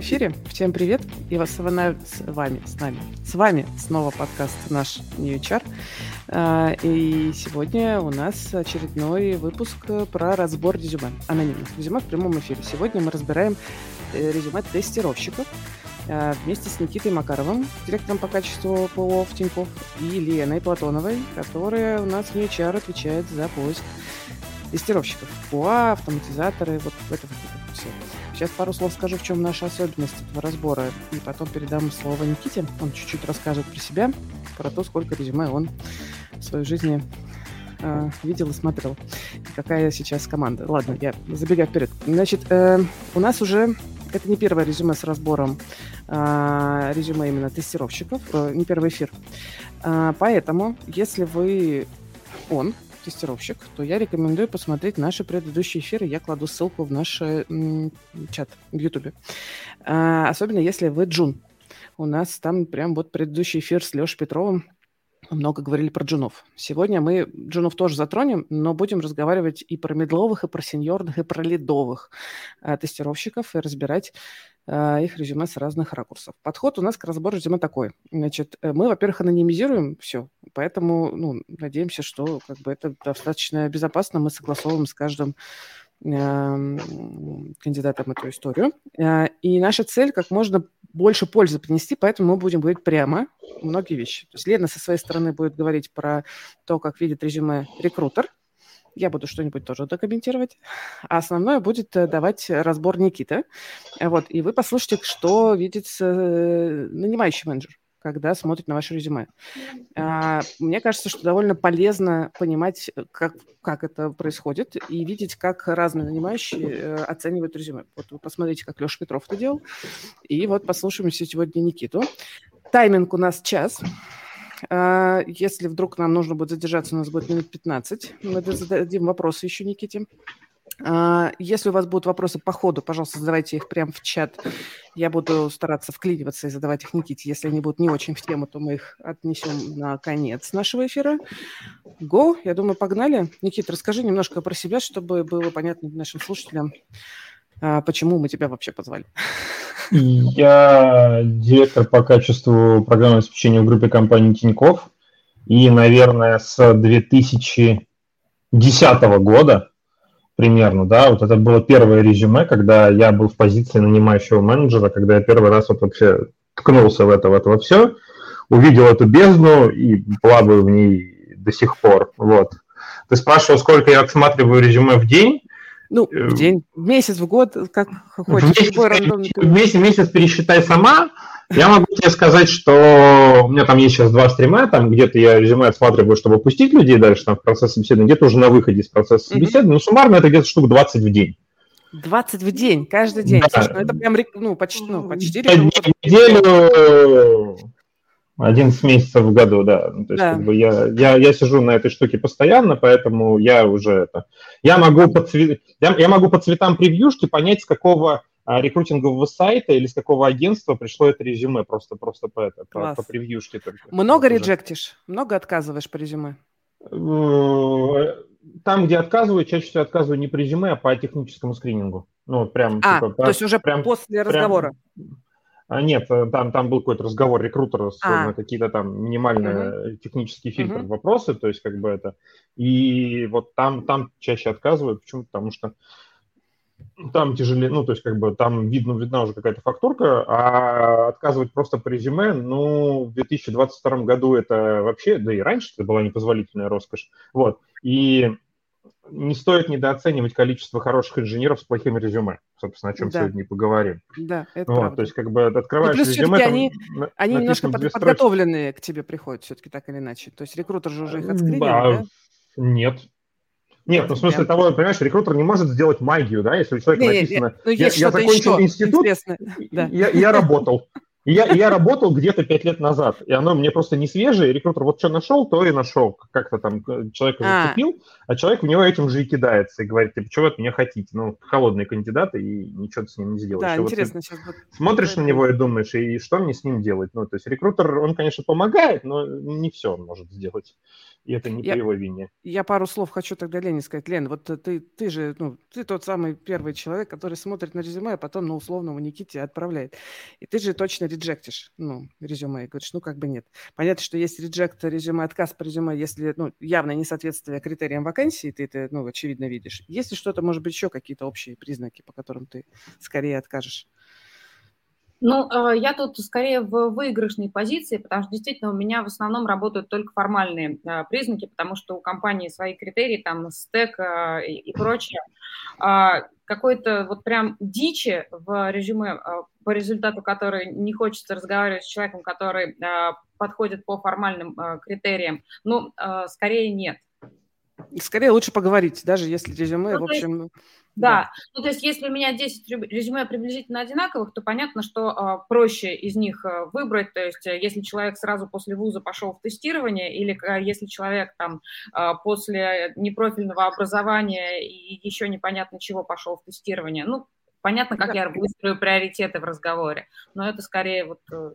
в эфире. Всем привет. И вас с вами, с нами, с вами снова подкаст наш New HR. А, и сегодня у нас очередной выпуск про разбор резюме, анонимных резюме в прямом эфире. Сегодня мы разбираем э, резюме тестировщиков а, вместе с Никитой Макаровым, директором по качеству ПО в Тинькофф, и Леной Платоновой, которая у нас в HR отвечает за поиск тестировщиков. ПУА, автоматизаторы, вот это вот все. Сейчас пару слов скажу, в чем наша особенность этого разбора, и потом передам слово Никите. Он чуть-чуть расскажет про себя, про то, сколько резюме он в своей жизни э, видел и смотрел. Какая сейчас команда. Ладно, я забегаю вперед. Значит, э, у нас уже это не первое резюме с разбором э, резюме именно тестировщиков, э, не первый эфир. Э, поэтому, если вы он, тестировщик, то я рекомендую посмотреть наши предыдущие эфиры. Я кладу ссылку в наш м, чат в Ютубе. А, особенно если вы джун. У нас там прям вот предыдущий эфир с Лешей Петровым много говорили про джунов. Сегодня мы джунов тоже затронем, но будем разговаривать и про медловых, и про сеньорных, и про лидовых э, тестировщиков и разбирать э, их резюме с разных ракурсов. Подход у нас к разбору резюме такой. Значит, э, мы, во-первых, анонимизируем все, поэтому ну, надеемся, что как бы, это достаточно безопасно. Мы согласовываем с каждым кандидатам эту историю. Э, и наша цель как можно больше пользы принести, поэтому мы будем говорить прямо многие вещи. То есть Лена со своей стороны будет говорить про то, как видит резюме рекрутер. Я буду что-нибудь тоже докомментировать. А основное будет э, давать разбор Никита. Вот, и вы послушайте, что видит э, нанимающий менеджер когда смотрит на ваше резюме. А, мне кажется, что довольно полезно понимать, как, как это происходит, и видеть, как разные нанимающие э, оценивают резюме. Вот вы посмотрите, как Леша Петров это делал, и вот послушаем сегодня Никиту. Тайминг у нас час. А, если вдруг нам нужно будет задержаться, у нас будет минут 15. Мы зададим вопросы еще Никите. А, если у вас будут вопросы по ходу, пожалуйста, задавайте их прямо в чат. Я буду стараться вклиниваться и задавать их Никите. Если они будут не очень в тему, то мы их отнесем на конец нашего эфира. Го, я думаю, погнали. Никита, расскажи немножко про себя, чтобы было понятно нашим слушателям, а, почему мы тебя вообще позвали. Я директор по качеству программного обеспечения в группе компании Тиньков. И, наверное, с 2010 года примерно, да, вот это было первое резюме, когда я был в позиции нанимающего менеджера, когда я первый раз вот вообще ткнулся в это, в это во все, увидел эту бездну и плаваю в ней до сих пор, вот. Ты спрашивал, сколько я отсматриваю резюме в день? Ну, в э, день, в месяц, в год, как хочешь. В месяц, в месяц, месяц пересчитай сама, я могу тебе сказать, что у меня там есть сейчас два стрима, там где-то я резюме отсматриваю, чтобы пустить людей дальше там, в процесс собеседования, где-то уже на выходе из процесса собеседования, но суммарно это где-то штук 20 в день. 20 в день, каждый день. Да. Слушай, ну это прям ну, почти, ну, почти в неделю 11 месяцев в году, да. Ну, то есть, да. как бы я, я, я сижу на этой штуке постоянно, поэтому я уже это. Я могу по, цвет, я, я могу по цветам превьюшки понять, с какого рекрутингового сайта или с какого агентства пришло это резюме, просто, просто по, это, по, по превьюшке только. Много вот реджектишь? Много отказываешь по резюме? Э, там, где отказываю, чаще всего отказываю не по резюме, а по техническому скринингу. Ну, прям, а, типа, то есть уже прям, после разговора? Прям, нет, там, там был какой-то разговор рекрутера с а. какие-то там минимальные угу. технические фильтры, угу. вопросы, то есть как бы это. И вот там, там чаще отказываю. Почему? Потому что там тяжелее, ну, то есть, как бы, там видно, видна уже какая-то фактурка, а отказывать просто по резюме, ну, в 2022 году это вообще, да и раньше это была непозволительная роскошь, вот, и не стоит недооценивать количество хороших инженеров с плохим резюме, собственно, о чем да. сегодня и поговорим. Да, это вот, правда. То есть, как бы, открываешь плюс резюме... Там, они, на, они немножко под, подготовленные к тебе приходят все-таки так или иначе. То есть рекрутер же уже их отскринил, а, да? Нет, нет, ну в смысле того, понимаешь, рекрутер не может сделать магию, да, если у человека не, написано, не, ну, я, я закончил еще институт, да. я, я работал. И я, я работал где-то пять лет назад, и оно мне просто не свежее, и рекрутер вот что нашел, то и нашел. Как-то там э, человека а. зацепил, а человек в него этим же и кидается, и говорит, типа, чего вы от меня хотите? Ну, холодные кандидаты, и ничего ты с ним не сделаешь. Да, интересно. Вот сейчас вот... Смотришь на него и думаешь, и что мне с ним делать? Ну, то есть рекрутер, он, конечно, помогает, но не все он может сделать. И это не я, по его вине. Я пару слов хочу тогда Лене сказать. Лен, вот ты, ты же, ну, ты тот самый первый человек, который смотрит на резюме, а потом на условному Никите отправляет. И ты же точно реджектишь, ну, резюме, и говоришь, ну, как бы нет. Понятно, что есть реджект резюме, отказ по резюме, если, ну, явно несоответствие критериям вакансии, ты это, ну, очевидно видишь. Есть ли что-то, может быть, еще какие-то общие признаки, по которым ты скорее откажешь? Ну, э, я тут скорее в выигрышной позиции, потому что действительно у меня в основном работают только формальные э, признаки, потому что у компании свои критерии, там стек э, и прочее. А, какой-то вот прям дичи в резюме, по результату которой не хочется разговаривать с человеком, который подходит по формальным критериям, ну, скорее нет. Скорее лучше поговорить, даже если резюме, ну, в общем... Есть да. да, ну то есть если у меня 10 резюме приблизительно одинаковых, то понятно, что а, проще из них а, выбрать, то есть э, если человек сразу после вуза пошел в тестирование или а, если человек там а, после непрофильного образования и еще непонятно чего пошел в тестирование, ну понятно, как да. я выстрою приоритеты в разговоре, но это скорее вот э,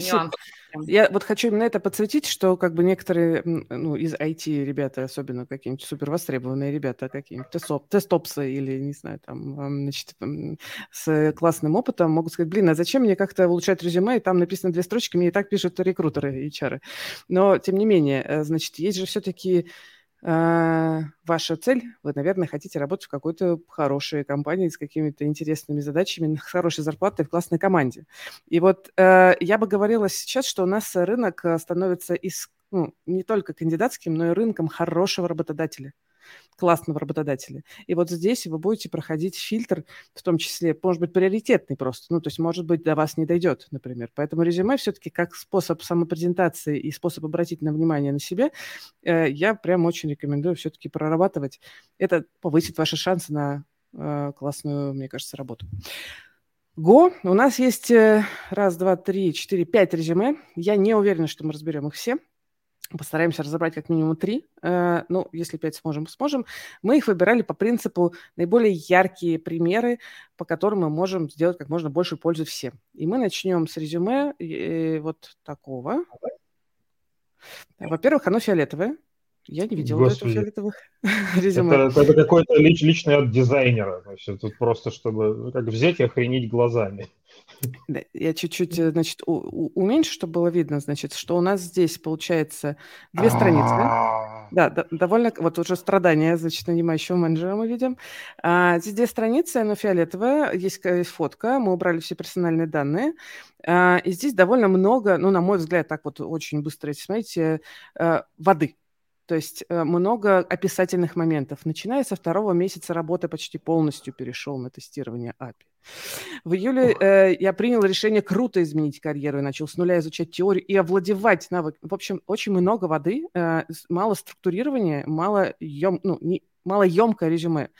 Спасибо. Нюанс. Я вот хочу именно это подсветить, что как бы некоторые ну, из IT ребята, особенно какие-нибудь супер востребованные ребята, какие-нибудь тестоп, тестопсы или, не знаю, там, значит, с классным опытом могут сказать, блин, а зачем мне как-то улучшать резюме, и там написано две строчки, мне и так пишут рекрутеры, HR. Но, тем не менее, э, значит, есть же все-таки ваша цель, вы, наверное, хотите работать в какой-то хорошей компании с какими-то интересными задачами, с хорошей зарплатой в классной команде. И вот э, я бы говорила сейчас, что у нас рынок э, становится из, ну, не только кандидатским, но и рынком хорошего работодателя классного работодателя. И вот здесь вы будете проходить фильтр, в том числе, может быть, приоритетный просто. Ну, то есть, может быть, до вас не дойдет, например. Поэтому резюме все-таки как способ самопрезентации и способ обратить на внимание на себя, э, я прям очень рекомендую все-таки прорабатывать. Это повысит ваши шансы на э, классную, мне кажется, работу. Го, у нас есть э, раз, два, три, четыре, пять резюме. Я не уверена, что мы разберем их все. Постараемся разобрать как минимум три. Э, ну, если пять сможем, сможем. Мы их выбирали по принципу наиболее яркие примеры, по которым мы можем сделать как можно больше пользы всем. И мы начнем с резюме э, вот такого. Во-первых, оно фиолетовое. Я не видела Господи. этого фиолетовых резюме. Это, это какой-то лич, личный от дизайнера. Значит, тут просто, чтобы ну, как взять и охренеть глазами. Я чуть-чуть, э, значит, уменьшу, чтобы было видно, значит, что у нас здесь получается две страницы. А. Да, да, довольно, вот уже страдания, значит, нанимающего менеджера мы видим. А, здесь две страницы, оно фиолетовое, есть, есть фотка, мы убрали все персональные данные. А, и здесь довольно много, ну, на мой взгляд, так вот очень быстро, если смотрите, э, воды то есть э, много описательных моментов. Начиная со второго месяца работы почти полностью перешел на тестирование API. В июле э, я принял решение круто изменить карьеру и начал с нуля изучать теорию и овладевать навык. В общем, очень много воды, э, мало структурирования, мало ем, ну, не, малоемкое резюме.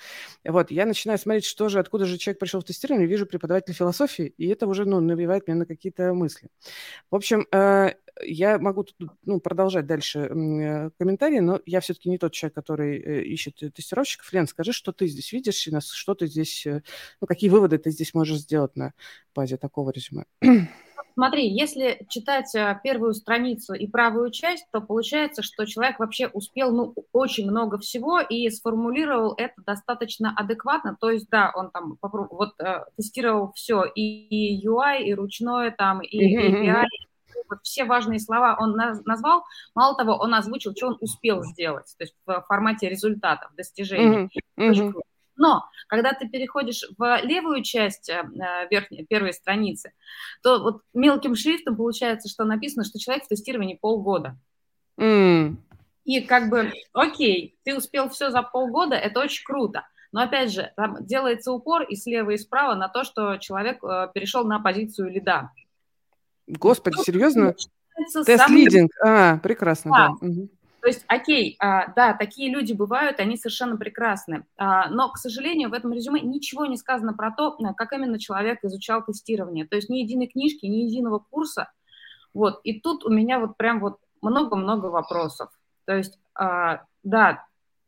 Вот, я начинаю смотреть, что же, откуда же человек пришел в тестирование, вижу преподаватель философии, и это уже, ну, навевает меня на какие-то мысли. В общем, э, я могу тут, ну, продолжать дальше э, комментарии, но я все-таки не тот человек, который э, ищет тестировщиков. Лен, скажи, что ты здесь видишь, и что ты здесь, ну, какие выводы ты здесь можешь сделать на базе такого резюме? Смотри, если читать э, первую страницу и правую часть, то получается, что человек вообще успел ну, очень много всего и сформулировал это достаточно адекватно. То есть, да, он там вот э, тестировал все, и, и UI, и ручное там, и API, вот все важные слова он назвал. Мало того, он озвучил, что он успел сделать, то есть в формате результатов, достижений. Mm-hmm. Mm-hmm. Но когда ты переходишь в левую часть э, верхней, первой страницы, то вот мелким шрифтом получается, что написано, что человек в тестировании полгода. Mm. И как бы, окей, ты успел все за полгода, это очень круто. Но опять же, там делается упор и слева, и справа на то, что человек э, перешел на позицию лида. Господи, серьезно? Тест-лидинг. А, прекрасно, да. да. Угу. То есть, окей, а, да, такие люди бывают, они совершенно прекрасны, а, но, к сожалению, в этом резюме ничего не сказано про то, а, как именно человек изучал тестирование. То есть ни единой книжки, ни единого курса. Вот, и тут у меня вот прям вот много-много вопросов. То есть, да,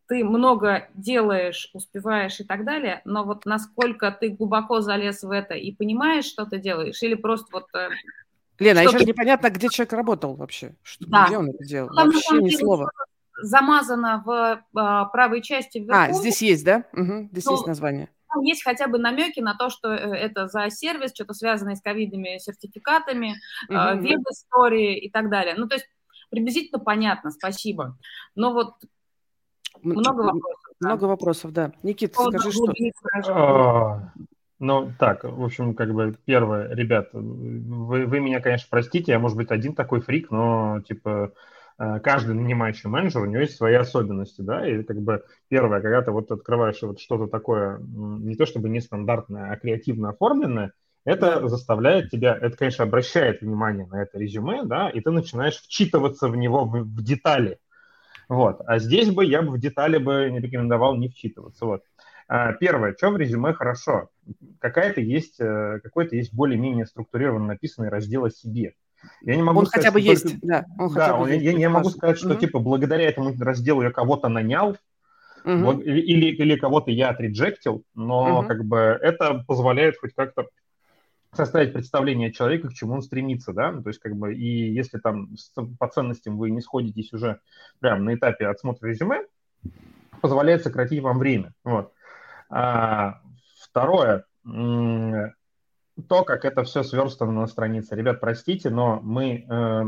ты много делаешь, успеваешь и так далее, но вот насколько ты глубоко залез в это и понимаешь, что ты делаешь, или просто вот э, Лена, а еще же непонятно, где человек работал вообще. Что, да. Где он это делал? Там, вообще ни слова. замазано в а, правой части вверху. А, здесь есть, да? Угу, здесь ну, есть название. Там есть хотя бы намеки на то, что э, это за сервис, что-то связанное с ковидными сертификатами, угу. веб-истории и так далее. Ну, то есть приблизительно понятно, спасибо. Но вот много вопросов. Много вопросов, да. Никита, скажи, что... Ну, так, в общем, как бы, первое, ребят, вы, вы меня, конечно, простите, я, может быть, один такой фрик, но, типа, э, каждый нанимающий менеджер, у него есть свои особенности, да, и, как бы, первое, когда ты вот открываешь вот что-то такое, не то чтобы нестандартное, а креативно оформленное, это заставляет тебя, это, конечно, обращает внимание на это резюме, да, и ты начинаешь вчитываться в него в, в детали, вот. А здесь бы я бы в детали бы не рекомендовал не вчитываться. Вот. А, первое, что в резюме хорошо? Какая-то есть, э, какой-то есть более-менее структурированно написанный раздел о себе. Я не могу он сказать, хотя бы есть, только... да. Он да, он, есть, я, я не могу сказать, что угу. типа благодаря этому разделу я кого-то нанял, угу. или, или, кого-то я отреджектил, но угу. как бы это позволяет хоть как-то составить представление человека, к чему он стремится, да, то есть как бы и если там по ценностям вы не сходитесь уже прямо на этапе отсмотра резюме, позволяет сократить вам время, вот. А, второе, то, как это все сверстано на странице. Ребят, простите, но мы э,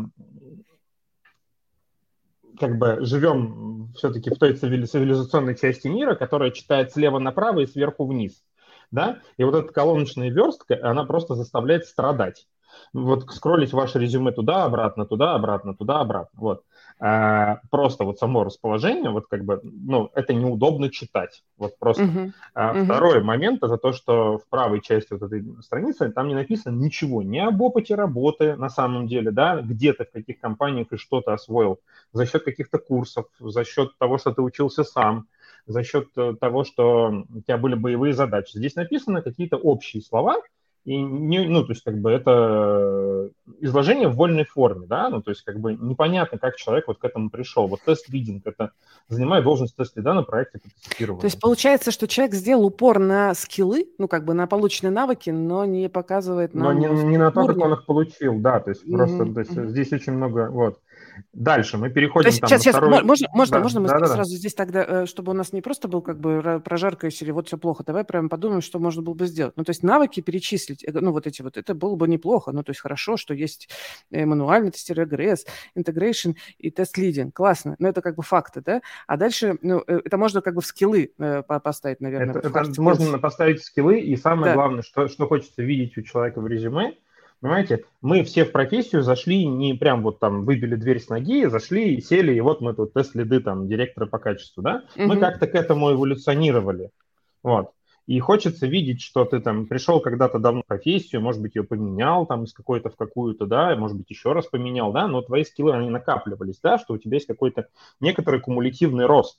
как бы живем все-таки в той цивилизационной части мира, которая читает слева направо и сверху вниз да, и вот эта колоночная верстка, она просто заставляет страдать. Вот скроллить ваше резюме туда-обратно, туда-обратно, туда-обратно, вот. А, просто вот само расположение, вот как бы, ну, это неудобно читать, вот просто. Uh-huh. А, uh-huh. Второй момент, это то, что в правой части вот этой страницы там не написано ничего, ни об опыте работы на самом деле, да, где ты, в каких компаниях и что ты освоил, за счет каких-то курсов, за счет того, что ты учился сам, за счет э, того, что у тебя были боевые задачи. Здесь написаны какие-то общие слова, и не, ну, то есть, как бы это изложение в вольной форме, да, ну, то есть, как бы непонятно, как человек вот к этому пришел. Вот тест-лидинг, это занимает должность тест-лида на проекте по тестированию. То есть, получается, что человек сделал упор на скиллы, ну, как бы на полученные навыки, но не показывает нам... Но не, не на то, как он их получил, да, то есть, mm-hmm. просто то есть, здесь очень много, вот. Дальше мы переходим. То есть, там, сейчас, сейчас, второй... можно, можно, да, можно мы да, сразу да. здесь тогда, э, чтобы у нас не просто был как бы прожарка или вот все плохо, давай прямо подумаем, что можно было бы сделать. Ну, то есть навыки перечислить, э, ну, вот эти вот, это было бы неплохо. Ну, то есть хорошо, что есть э, мануальный тестер, эгресс, integration и тест-лидинг. Классно. Но это как бы факты, да? А дальше, ну, это можно как бы в скиллы поставить, наверное. Это, это можно поставить скиллы, и самое да. главное, что, что хочется видеть у человека в резюме – Понимаете, мы все в профессию зашли не прям вот там выбили дверь с ноги, зашли, сели, и вот мы тут тест-лиды там директора по качеству, да? Mm-hmm. Мы как-то к этому эволюционировали. Вот. И хочется видеть, что ты там пришел когда-то давно в профессию, может быть, ее поменял там из какой-то в какую-то, да, может быть, еще раз поменял, да, но твои скиллы, они накапливались, да, что у тебя есть какой-то некоторый кумулятивный рост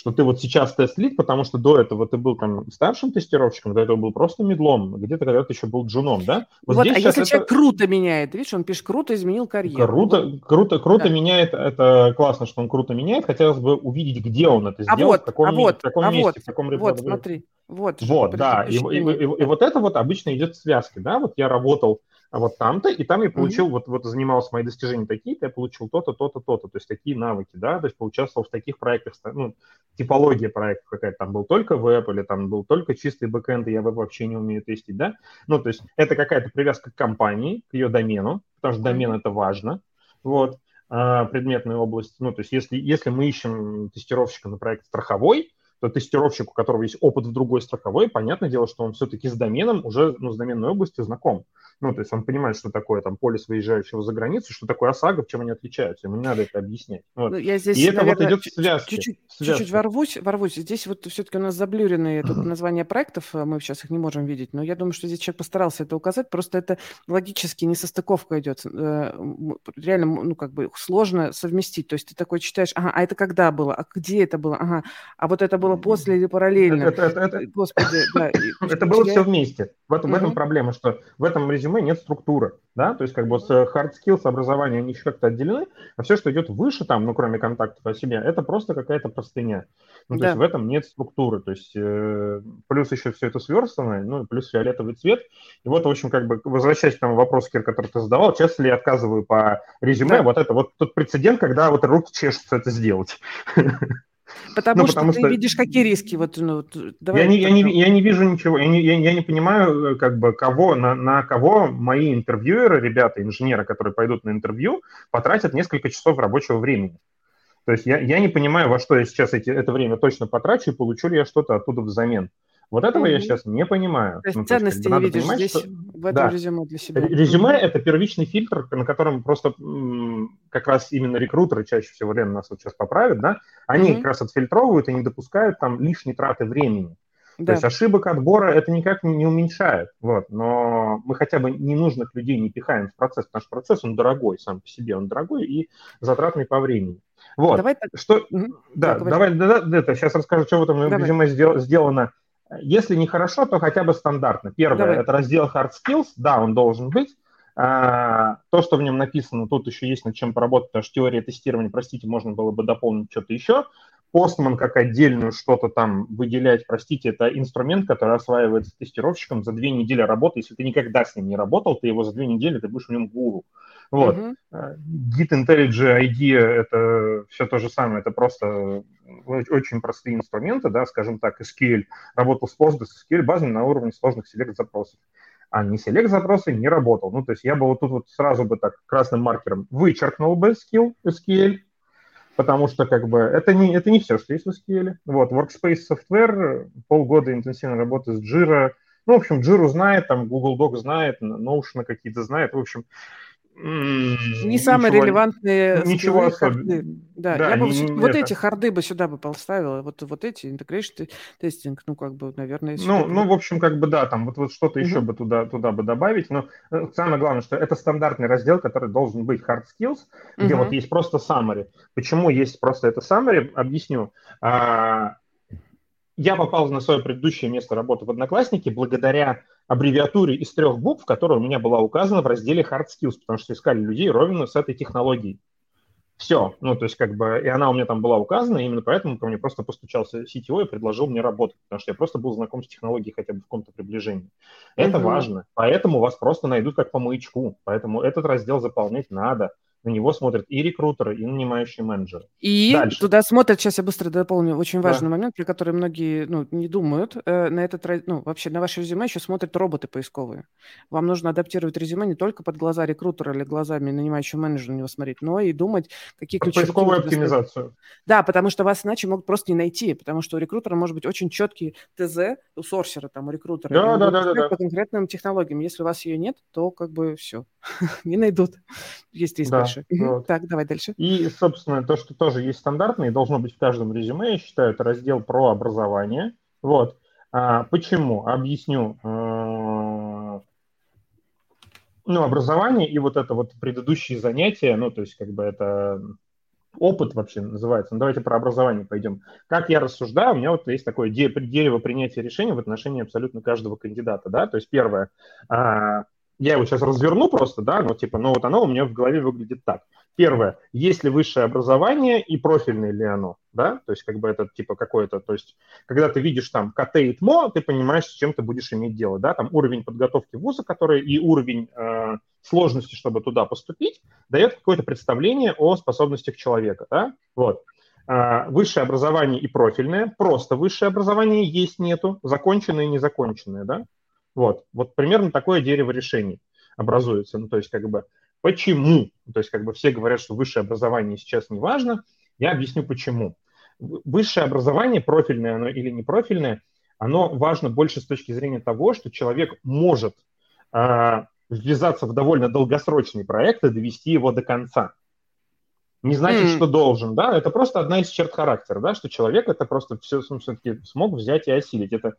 что ты вот сейчас тест-лид, потому что до этого ты был там старшим тестировщиком, до этого был просто медлом, где-то когда-то еще был джуном, да? Вот, вот а если это... человек круто меняет, видишь, он пишет круто изменил карьеру. Круто, круто, круто да. меняет, это классно, что он круто меняет, хотелось бы увидеть, где он это а сделал, вот, в каком, а вот, в каком а месте, вот, в каком Вот, смотри, вот. Вот, да, и, и, и, и вот это вот обычно идет в связке, да, вот я работал а вот там-то, и там я получил, mm-hmm. вот, вот занимался мои достижения такие-то, я получил то-то, то-то, то-то, то есть такие навыки, да, то есть поучаствовал в таких проектах, ну, типология проектов какая-то, там был только веб, или там был только чистый бэкэнд, и я веб вообще не умею тестить, да, ну, то есть это какая-то привязка к компании, к ее домену, потому что домен это важно, вот, а, предметная область, ну, то есть если, если мы ищем тестировщика на проект страховой, то тестировщик, у которого есть опыт в другой страховой, понятное дело, что он все-таки с доменом уже, ну, с доменной областью знаком. Ну, то есть он понимает, что такое там полис выезжающего за границу, что такое ОСАГО, чем они отличаются. Ему не надо это объяснять. Вот. Ну, я здесь, И это наверное, вот идет в связке. Чуть-чуть, чуть-чуть ворвусь, ворвусь. Здесь вот все-таки у нас заблюренные тут названия проектов, а мы сейчас их не можем видеть, но я думаю, что здесь человек постарался это указать, просто это логически несостыковка идет. Э, реально, ну, как бы сложно совместить. То есть ты такой читаешь, ага, а это когда было, а где это было, ага, а вот это было было после или параллельно. Это, это, это, Господи, да. Это было все вместе. В этом, в этом проблема, что в этом резюме нет структуры, да, то есть как бы с hard skills образования они еще как-то отделены, а все, что идет выше там, ну, кроме контактов о себе, это просто какая-то простыня. Ну, то да. есть в этом нет структуры, то есть э, плюс еще все это сверстано, ну, плюс фиолетовый цвет. И вот, в общем, как бы, возвращаясь к тому вопросу, Кир, который ты задавал, часто ли я отказываю по резюме, да. вот это вот тот прецедент, когда вот руки чешутся это сделать. Потому, ну, что потому ты что... видишь, какие риски. Вот, ну, давай я, не, я, не, я не вижу ничего, я не, я, я не понимаю, как бы, кого, на, на кого мои интервьюеры, ребята, инженеры, которые пойдут на интервью, потратят несколько часов рабочего времени. То есть я, я не понимаю, во что я сейчас эти, это время точно потрачу и получу ли я что-то оттуда взамен. Вот этого mm-hmm. я сейчас не понимаю. То есть ну, ценности то есть, не видишь понимать, здесь, что... в этом да. резюме для себя. Резюме mm-hmm. – это первичный фильтр, на котором просто как раз именно рекрутеры чаще всего, Лена нас вот сейчас поправят, да, они mm-hmm. как раз отфильтровывают и не допускают там лишней траты времени. Да. То есть ошибок отбора это никак не, уменьшает, вот. Но мы хотя бы ненужных людей не пихаем в процесс, потому что процесс он дорогой сам по себе, он дорогой и затратный по времени. Вот. Давай так... Что... Угу. Да, так, давай, да, да, это, сейчас расскажу, что в этом давай. резюме сделано если не хорошо, то хотя бы стандартно. Первое Давай. – это раздел Hard Skills, да, он должен быть. А, то, что в нем написано, тут еще есть над чем поработать, потому что теория тестирования, простите, можно было бы дополнить что-то еще. Постман как отдельную что-то там выделять, простите, это инструмент, который осваивается тестировщиком за две недели работы. Если ты никогда с ним не работал, ты его за две недели, ты будешь в нем гуру. Вот. Uh-huh. Git IntelliJ IDEA – это все то же самое, это просто очень простые инструменты, да, скажем так, SQL, работал с Postgres, SQL базами на уровне сложных селект-запросов. А не селект-запросы не работал. Ну, то есть я бы вот тут вот сразу бы так красным маркером вычеркнул бы skill, SQL, потому что как бы это не, это не все, что есть в SQL. Вот, Workspace Software, полгода интенсивной работы с Jira, ну, в общем, Jira знает, там Google Doc знает, Notion какие-то знает, в общем, не самые ничего, релевантные ничего особенного. Да, да, я бы не, вот это. эти харды бы сюда бы поставила, вот, вот эти integration тестинг, ну, как бы, наверное... Ну, ну, в общем, как бы, да, там вот, вот что-то угу. еще бы туда, туда бы добавить, но э, самое главное, что это стандартный раздел, который должен быть hard skills, где угу. вот есть просто summary. Почему есть просто это summary, объясню. А, я попал на свое предыдущее место работы в Одноклассники благодаря аббревиатуре из трех букв, которая у меня была указана в разделе Hard Skills, потому что искали людей ровно с этой технологией. Все. Ну, то есть, как бы, и она у меня там была указана, и именно поэтому ко мне просто постучался CTO и предложил мне работать, потому что я просто был знаком с технологией хотя бы в каком-то приближении. Это mm-hmm. важно. Поэтому вас просто найдут как по маячку. Поэтому этот раздел заполнять надо на него смотрят и рекрутеры, и нанимающие менеджеры. И Дальше. туда смотрят, сейчас я быстро дополню, очень важный да. момент, при который многие ну, не думают, э, на этот, ну, вообще на ваше резюме еще смотрят роботы поисковые. Вам нужно адаптировать резюме не только под глаза рекрутера или глазами нанимающего менеджера на него смотреть, но и думать, какие ключи. Поисковую оптимизацию. Да, потому что вас иначе могут просто не найти, потому что у рекрутера может быть очень четкий ТЗ, у сорсера, там, у рекрутера. Да, да, да, да, да. По конкретным технологиям. Если у вас ее нет, то как бы все, не найдут. Есть риск да дальше. Вот. Так, давай дальше. И, собственно, то, что тоже есть стандартное, должно быть в каждом резюме, я считаю, это раздел про образование. Вот. А, почему? Объясню. А, ну, образование и вот это вот предыдущие занятия, ну, то есть как бы это опыт вообще называется. Ну, давайте про образование пойдем. Как я рассуждаю, у меня вот есть такое дерево принятия решений в отношении абсолютно каждого кандидата, да, то есть первое, а, я его сейчас разверну просто, да, но типа, ну вот оно у меня в голове выглядит так. Первое, есть ли высшее образование и профильное ли оно, да, то есть как бы это типа какое-то, то есть когда ты видишь там КТ и ТМО, ты понимаешь, с чем ты будешь иметь дело, да, там уровень подготовки вуза, который и уровень э, сложности, чтобы туда поступить, дает какое-то представление о способностях человека, да, вот. Э, высшее образование и профильное, просто высшее образование есть, нету, законченное и незаконченное, да, вот, вот примерно такое дерево решений образуется. Ну, то есть, как бы, почему? То есть, как бы все говорят, что высшее образование сейчас не важно. Я объясню, почему. Высшее образование, профильное оно или не профильное, оно важно больше с точки зрения того, что человек может э, ввязаться в довольно долгосрочный проект и довести его до конца. Не значит, mm. что должен, да, это просто одна из черт характера, да, что человек это просто все все-таки смог взять и осилить. Это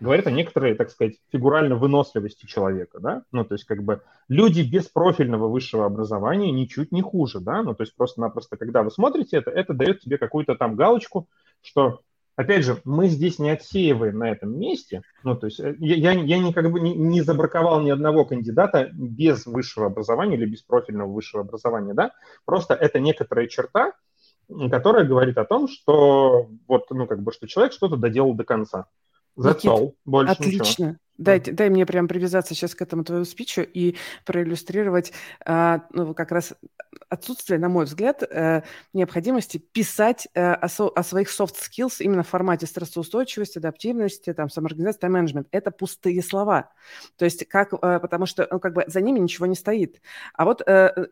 говорит о некоторой, так сказать, фигуральной выносливости человека, да, ну, то есть как бы люди без профильного высшего образования ничуть не хуже, да, ну, то есть просто-напросто, когда вы смотрите это, это дает тебе какую-то там галочку, что опять же, мы здесь не отсеиваем на этом месте, ну, то есть э, я, я не, как бы не, не забраковал ни одного кандидата без высшего образования или без профильного высшего образования, да, просто это некоторая черта, которая говорит о том, что вот, ну, как бы, что человек что-то доделал до конца. That's Никит, all. Больше отлично. Ничего. Дай, дай мне прям привязаться сейчас к этому твоему спичу и проиллюстрировать а, ну, как раз отсутствие, на мой взгляд, э, необходимости писать э, о, о своих soft skills именно в формате стрессоустойчивости, адаптивности, там, самоорганизации, тайм-менеджмент. Это пустые слова. То есть как, э, потому что ну, как бы за ними ничего не стоит. А вот э,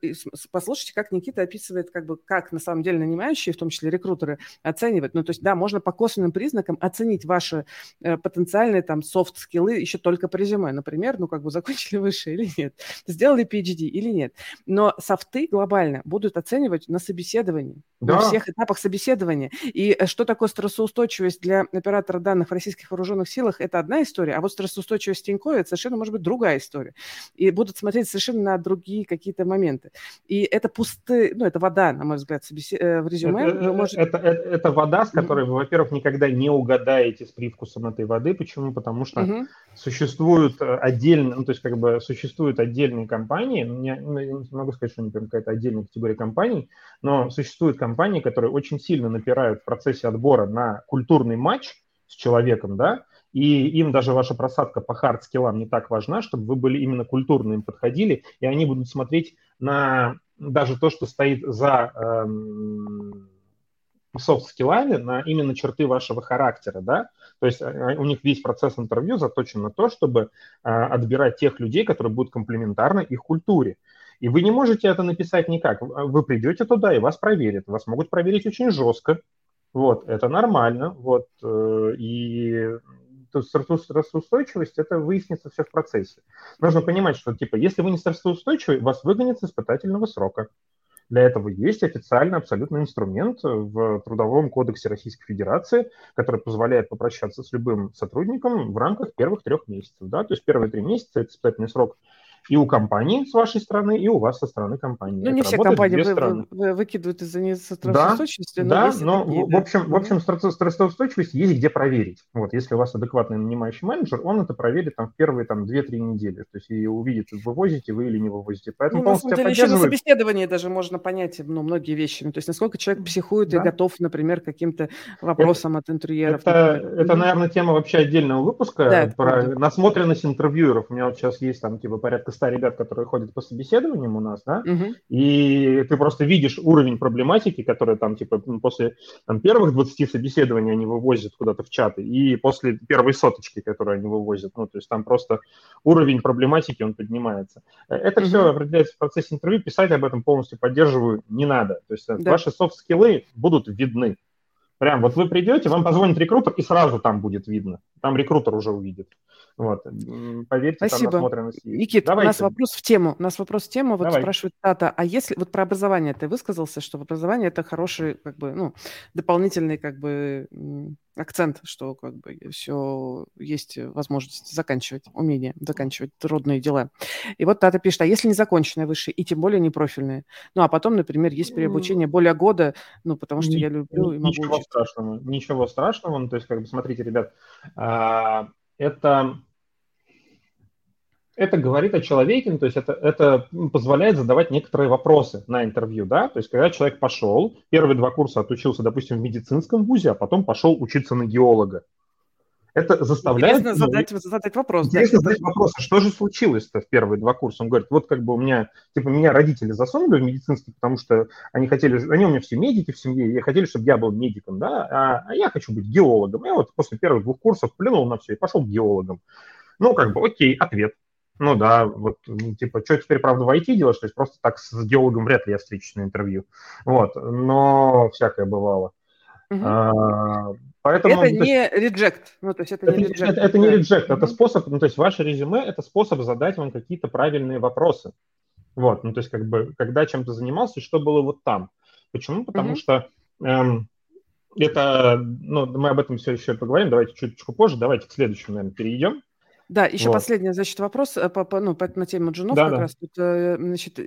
послушайте, как Никита описывает, как бы, как на самом деле нанимающие, в том числе рекрутеры, оценивают. Ну, то есть, да, можно по косвенным признакам оценить ваши э, потенциальные там софт-скиллы еще только по резюме. Например, ну, как бы закончили выше или нет, сделали PhD или нет. Но софты глобально будут оценивать на собеседовании, да. на всех этапах собеседования. И э, что такое стрессоустойчивость для оператора данных в российских вооруженных силах, это одна история, а вот стрессоустойчивость Тинькове, это совершенно может быть другая история. И будут смотреть совершенно на другие какие-то моменты. И это пустые, ну, это вода, на мой взгляд, собесед... Э, в резюме. Это, может... это, это, это вода, с которой вы, во-первых, никогда не угадаете с привкусом этой воды. Почему? Потому что угу существуют э, отдельные, ну, то есть как бы существуют отдельные компании, я, ну, я не могу сказать, что они прям какая-то отдельная категория компаний, но существуют компании, которые очень сильно напирают в процессе отбора на культурный матч с человеком, да, и им даже ваша просадка по хард-скиллам не так важна, чтобы вы были именно культурно им подходили, и они будут смотреть на даже то, что стоит за эм, софт-скиллами, на именно черты вашего характера, да, то есть э, у них весь процесс интервью заточен на то, чтобы а, отбирать тех людей, которые будут комплементарны их культуре. И вы не можете это написать никак. Вы придете туда, и вас проверят. Вас могут проверить очень жестко. Вот, это нормально. Вот, э, и стрессоустойчивость, это выяснится все в процессе. Нужно понимать, что, типа, если вы не стрессоустойчивы, вас выгонят с испытательного срока. Для этого есть официальный абсолютно инструмент в Трудовом кодексе Российской Федерации, который позволяет попрощаться с любым сотрудником в рамках первых трех месяцев. Да? То есть первые три месяца – это испытательный срок и у компании с вашей стороны, и у вас со стороны компании. Ну, не все компании вы, вы, вы, выкидывают из-за нестрессоустойчивости. Да, но, да, но другие, в, да. общем, в общем стрессоустойчивость есть где проверить. Вот, если у вас адекватный нанимающий менеджер, он это проверит там в первые там 2-3 недели. То есть и увидит, вывозите вы или не вывозите. Поэтому ну, на самом деле, еще на собеседовании даже можно понять ну, многие вещи. Ну, то есть насколько человек психует да. и готов, например, к каким-то вопросам это, от интерьеров. Это, это, наверное, тема вообще отдельного выпуска да, про насмотренность интервьюеров. У меня вот сейчас есть там типа порядка 100 ребят, которые ходят по собеседованиям у нас, да, угу. и ты просто видишь уровень проблематики, который там, типа, после там, первых 20 собеседований они вывозят куда-то в чаты, и после первой соточки, которую они вывозят, ну, то есть там просто уровень проблематики, он поднимается. Э, это угу. все определяется в процессе интервью, писать об этом полностью поддерживаю, не надо. То есть э, да. ваши софт-скиллы будут видны. Прям вот вы придете, вам позвонит рекрутер, и сразу там будет видно. Там рекрутер уже увидит. Вот. Поверьте, Спасибо. там насмотренность есть. Давайте. у нас вопрос в тему. У нас вопрос в тему. Вот Давай. спрашивает Тата, а если вот про образование ты высказался, что образование это хороший, как бы, ну, дополнительный, как бы, акцент, что как бы все есть возможность заканчивать, умение заканчивать трудные дела. И вот Тата пишет, а если не законченное высшее, и тем более не профильное? Ну, а потом, например, есть переобучение более года, ну, потому что Ни, я люблю и могу Ничего учиться. страшного, ничего страшного. Ну, то есть, как бы, смотрите, ребят, а, это, это говорит о человеке, ну, то есть это, это позволяет задавать некоторые вопросы на интервью, да, то есть когда человек пошел, первые два курса отучился, допустим, в медицинском вузе, а потом пошел учиться на геолога. Это заставляет... Интересно задать, задать вопрос. Интересно да, задать вопрос, а что же случилось-то в первые два курса? Он говорит, вот как бы у меня, типа, меня родители засунули в медицинский, потому что они хотели, они у меня все медики в семье, и хотели, чтобы я был медиком, да, а, а я хочу быть геологом. Я вот после первых двух курсов плюнул на все и пошел геологом. Ну, как бы, окей, ответ. Ну да, вот, типа, что теперь, правда, в IT делаешь? То есть просто так с геологом вряд ли я встречусь на интервью. Вот, но всякое бывало. Угу. А, Поэтому, это не реджект. Ну, то есть это, это не реджект. Это, это не реджект, это способ, ну, то есть ваше резюме – это способ задать вам какие-то правильные вопросы. Вот, ну, то есть как бы, когда чем-то занимался, что было вот там. Почему? Потому mm-hmm. что эм, это, ну, мы об этом все еще поговорим, давайте чуть-чуть позже, давайте к следующему, наверное, перейдем. Да, еще вот. последний, значит, вопрос э, по, по, ну, по, на тему джунов да, как да. раз. Тут, э, значит,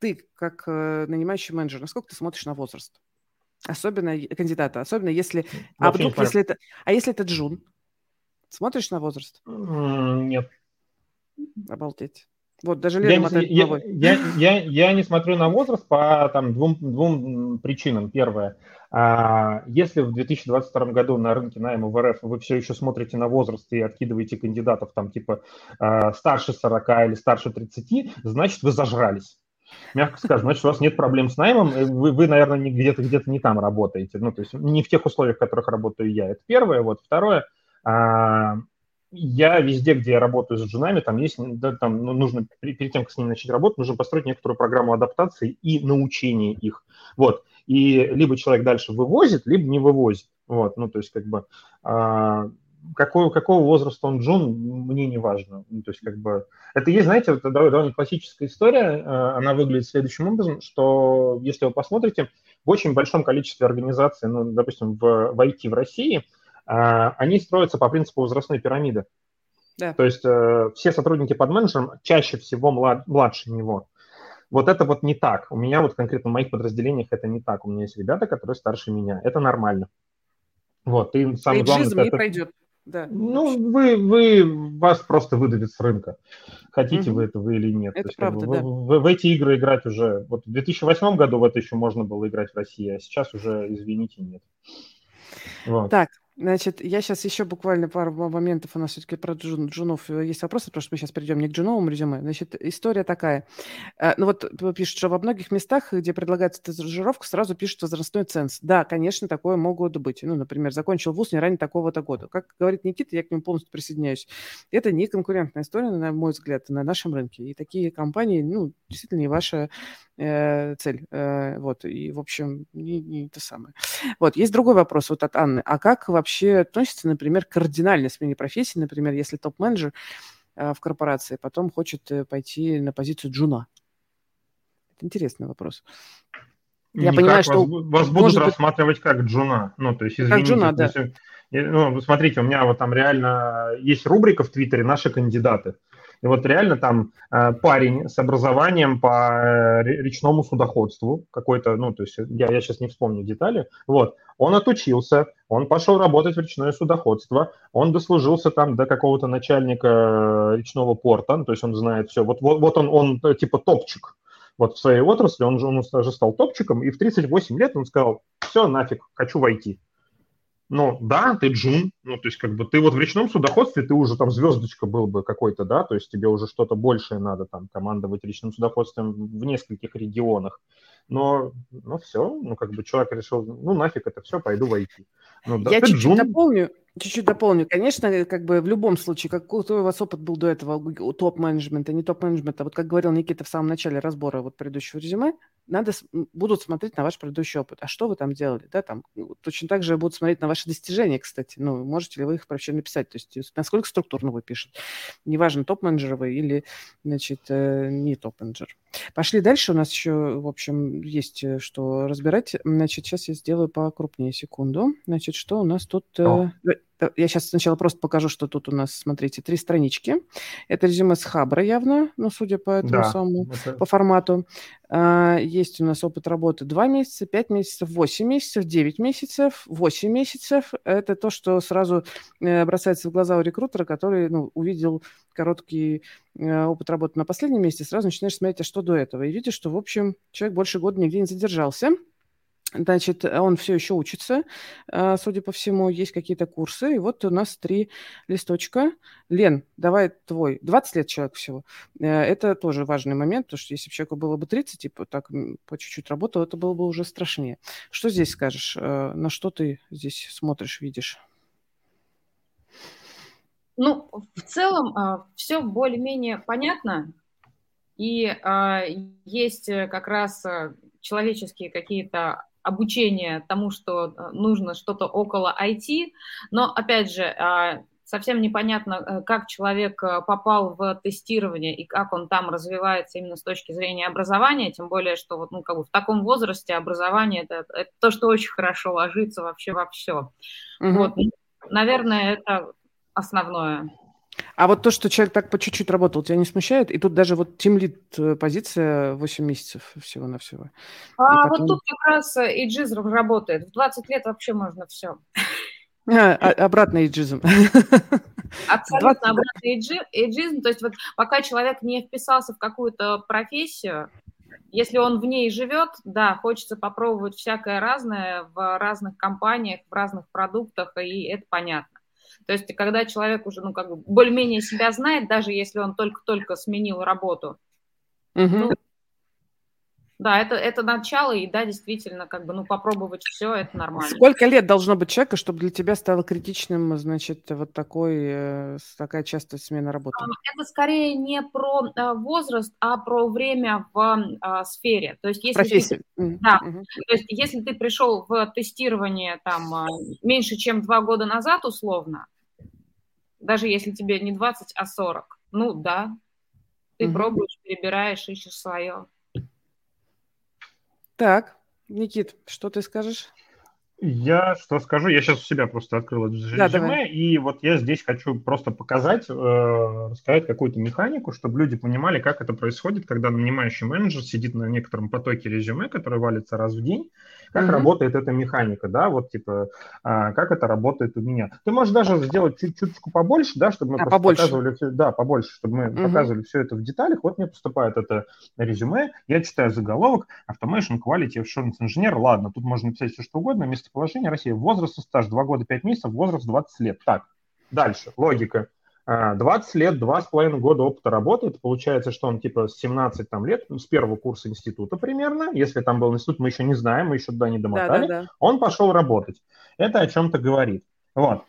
ты, как э, нанимающий менеджер, насколько ты смотришь на возраст? Особенно кандидата, особенно если... а вдруг, если это... А если это Джун? Смотришь на возраст? Нет. Обалдеть. Вот, даже Лена я, я, я, я, я не смотрю на возраст по там, двум, двум причинам. Первое. А, если в 2022 году на рынке найма в РФ вы все еще смотрите на возраст и откидываете кандидатов там типа а, старше 40 или старше 30, значит, вы зажрались мягко скажем, значит, у вас нет проблем с наймом, вы, вы наверное, где-то где не там работаете, ну, то есть не в тех условиях, в которых работаю я. Это первое. Вот второе, а, я везде, где я работаю с джунами, там есть, да, там ну, нужно, перед тем, как с ними начать работать, нужно построить некоторую программу адаптации и научения их. Вот. И либо человек дальше вывозит, либо не вывозит. Вот, ну, то есть, как бы, а, какого, какого возраста он джун, мне не важно. Ну, то есть, как бы, это есть, знаете, это довольно классическая история, а, она выглядит следующим образом, что, если вы посмотрите, в очень большом количестве организаций, ну, допустим, в, в IT в России – а, они строятся по принципу возрастной пирамиды. Да. То есть э, все сотрудники под менеджером чаще всего млад, младше него. Вот это вот не так. У меня вот конкретно в моих подразделениях это не так. У меня есть ребята, которые старше меня. Это нормально. Вот, и самое главное... не это... пройдет. Да. Ну, вы, вы, вас просто выдавит с рынка. Хотите угу. вы этого или нет. Это есть, правда, как бы, да. в, в, в эти игры играть уже... Вот в 2008 году в это еще можно было играть в России, а сейчас уже, извините, нет. Вот. Так, Значит, я сейчас еще буквально пару моментов, у нас все-таки про джун, джунов э, есть вопросы, потому что мы сейчас перейдем не к джуновому резюме. Значит, история такая. Э, ну вот пишут, что во многих местах, где предлагается стажировка, сразу пишут возрастной ценз. Да, конечно, такое могут быть. Ну, например, закончил вуз не ранее такого-то года. Как говорит Никита, я к нему полностью присоединяюсь. Это не конкурентная история, на мой взгляд, на нашем рынке. И такие компании, ну, действительно не ваша э, цель. Вот, и, в общем, не, не то самое. Вот, есть другой вопрос вот от Анны. А как вообще относится, например, к кардинальной смене профессии, например, если топ-менеджер э, в корпорации потом хочет э, пойти на позицию джуна? Это интересный вопрос. Я Никак понимаю, что... Вас, будут рассматривать как джуна. Ну, то есть, извините. Как джуна, да. Есть, ну, смотрите, у меня вот там реально есть рубрика в Твиттере «Наши кандидаты». И вот реально там э, парень с образованием по э, речному судоходству какой-то, ну, то есть я, я сейчас не вспомню детали, вот, он отучился, он пошел работать в речное судоходство, он дослужился там до какого-то начальника э, речного порта, ну, то есть он знает все, вот, вот, вот он, он э, типа топчик, вот в своей отрасли, он же, он уже стал топчиком, и в 38 лет он сказал, все, нафиг, хочу войти. Ну, да, ты джун, ну, то есть, как бы, ты вот в речном судоходстве, ты уже там звездочка был бы какой-то, да, то есть тебе уже что-то большее надо там командовать речным судоходством в нескольких регионах. Но, ну, все, ну, как бы человек решил, ну, нафиг это все, пойду в IT. Ну, да, Я чуть-чуть дополню, Чуть-чуть дополню. Конечно, как бы в любом случае, какой у вас опыт был до этого у топ-менеджмента, не топ-менеджмента, вот как говорил Никита в самом начале разбора вот предыдущего резюме, надо, будут смотреть на ваш предыдущий опыт. А что вы там делали? Да, там, точно так же будут смотреть на ваши достижения, кстати. Ну, можете ли вы их вообще написать? То есть насколько структурно вы пишете. Неважно, топ-менеджер вы или, значит, э, не топ-менеджер. Пошли дальше. У нас еще, в общем, есть э, что разбирать. Значит, сейчас я сделаю покрупнее секунду. Значит, что у нас тут... О. Э, я сейчас сначала просто покажу, что тут у нас, смотрите, три странички. Это резюме с Хабра явно, ну, судя по этому да, самому, это... по формату. А, есть у нас опыт работы 2 месяца, 5 месяцев, 8 месяцев, 9 месяцев, 8 месяцев. Это то, что сразу э, бросается в глаза у рекрутера, который ну, увидел короткий э, опыт работы на последнем месяце, сразу начинаешь смотреть, а что до этого. И видишь, что, в общем, человек больше года нигде не задержался. Значит, он все еще учится, а, судя по всему, есть какие-то курсы. И вот у нас три листочка. Лен, давай твой. 20 лет человек всего. Э, это тоже важный момент, потому что если бы человеку было бы 30, типа так по чуть-чуть работал, это было бы уже страшнее. Что здесь скажешь? Э, на что ты здесь смотришь, видишь? Ну, в целом а, все более-менее понятно. И а, есть э, как раз человеческие какие-то обучение тому, что э, нужно что-то около IT, но, опять же, а, совсем непонятно, э, как человек э, попал в тестирование и как он там развивается именно с точки зрения образования, тем более, что вот, ну, как бы в таком возрасте образование это, это то, что очень хорошо ложится вообще во все. Угу. Вот, наверное, это основное. А вот то, что человек так по чуть-чуть работал, тебя не смущает? И тут даже вот тимлит э, позиция 8 месяцев всего-навсего. А потом... вот тут как раз иджизм работает. В 20 лет вообще можно все. А, а, обратный иджизм. Абсолютно 20... обратный иджизм. То есть вот пока человек не вписался в какую-то профессию, если он в ней живет, да, хочется попробовать всякое разное в разных компаниях, в разных продуктах, и это понятно. То есть, когда человек уже, ну, как бы более-менее себя знает, даже если он только-только сменил работу, угу. ну, да, это, это начало, и да, действительно, как бы, ну, попробовать все, это нормально. Сколько лет должно быть человека, чтобы для тебя стало критичным, значит, вот такой, э, такая частая смена работы? А, это скорее не про а, возраст, а про время в а, сфере. То есть, если Профессия. Ты, да, угу. то есть, если ты пришел в тестирование там а, меньше, чем два года назад, условно, даже если тебе не 20, а 40, ну, да, ты угу. пробуешь, перебираешь, ищешь свое. Так, Никит, что ты скажешь? Я что скажу, я сейчас у себя просто открыл это резюме, да, и вот я здесь хочу просто показать, э, рассказать какую-то механику, чтобы люди понимали, как это происходит, когда нанимающий менеджер сидит на некотором потоке резюме, который валится раз в день, как угу. работает эта механика, да, вот типа, а, как это работает у меня. Ты можешь даже сделать чуть-чуточку побольше, да, чтобы мы а, побольше. показывали, все, да, побольше, чтобы мы угу. показывали все это в деталях. Вот мне поступает это резюме, я читаю заголовок, Automation Quality Assurance Engineer, ладно, тут можно написать все что угодно, местоположение России, возраст и стаж 2 года 5 месяцев, возраст 20 лет. Так, дальше, логика. 20 а, лет, 2,5 года опыта работы, это получается, что он типа с 17 там, лет, с первого курса института примерно, если там был институт, мы еще не знаем, мы еще туда не домотали, да, да, да. он пошел работать. Это о чем-то говорит. Вот.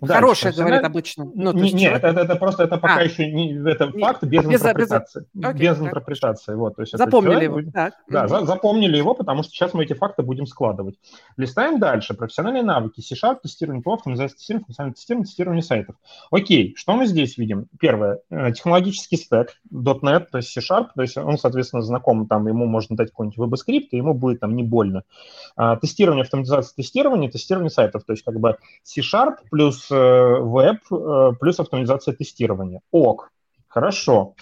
Дальше, Хорошее, говорит обычно. Ну, не, нет, человек... это, это просто это пока а. еще не это не, факт без, без интерпретации. Без, Окей, без интерпретации. Вот, то есть запомнили его. Так. Да, угу. за, запомнили его, потому что сейчас мы эти факты будем складывать. Листаем дальше. Профессиональные навыки. C-Sharp, тестирование ПО, автоматизация тестирования, функциональное тестирование, тестирование сайтов. Окей, что мы здесь видим? Первое. Э, технологический стек .NET, то есть C-Sharp, то есть он, соответственно, знаком, там ему можно дать какой-нибудь веб-скрипт, и ему будет там не больно. А, тестирование, автоматизация тестирования, тестирование сайтов, то есть как бы C-Sharp плюс э, веб э, плюс автоматизация тестирования. ОК. Хорошо.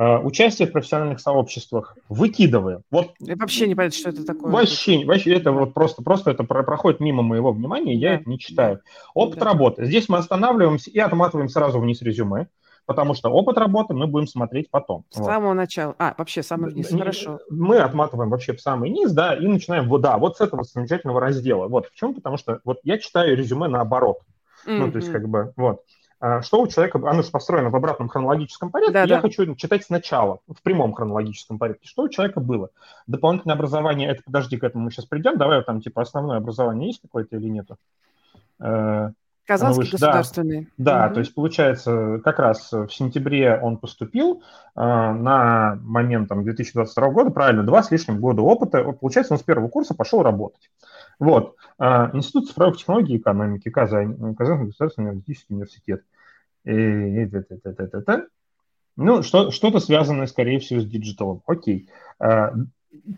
Uh, участие в профессиональных сообществах выкидываем. Вот я вообще не понятно, что это такое. Вообще, вообще это вот просто, просто это проходит мимо моего внимания, я да. это не читаю. Опыт да. работы. Здесь мы останавливаемся и отматываем сразу вниз резюме потому что опыт работы мы будем смотреть потом. С вот. самого начала. А, вообще самый вниз, не, хорошо. Мы отматываем вообще в самый низ, да, и начинаем, вот, да, вот с этого замечательного раздела. Вот в чем? Потому что вот я читаю резюме наоборот. Mm-hmm. Ну, то есть, как бы, вот. А, что у человека, оно же построено в обратном хронологическом порядке, да, я да. хочу читать сначала, в прямом хронологическом порядке. Что у человека было? Дополнительное образование, это, подожди, к этому мы сейчас придем, давай там, типа, основное образование есть какое-то или нету? Э, Казанский выше. государственный. Да, да угу. то есть получается, как раз в сентябре он поступил э, на момент там, 2022 года, правильно, два с лишним года опыта. Получается, он с первого курса пошел работать. Вот. А, Институт цифровых технологий и экономики, Казань, Казанский государственный энергетический университет. И, и, и, и, и, ну, что, что-то связанное, скорее всего, с диджиталом. Окей. А,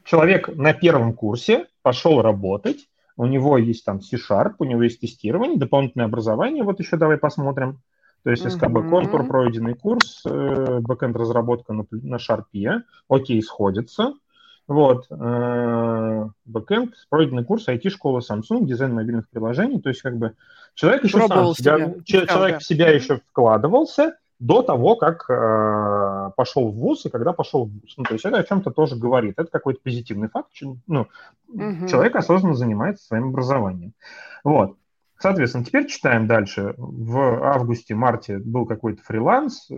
человек на первом курсе пошел работать, у него есть там C-Sharp, у него есть тестирование, дополнительное образование, вот еще давай посмотрим. То есть СКБ Контур, пройденный курс, э, бэкэнд разработка на, на Sharp, окей, сходится. Вот, э, бэкэнд, пройденный курс IT-школы Samsung, дизайн мобильных приложений. То есть, как бы, человек еще Пробовал сам себя, себя. человек в себя еще вкладывался до того, как э, пошел в ВУЗ и когда пошел в ВУЗ. Ну, то есть это о чем-то тоже говорит. Это какой-то позитивный факт. Ну, угу. Человек осознанно занимается своим образованием. Вот. Соответственно, теперь читаем дальше. В августе-марте был какой-то фриланс,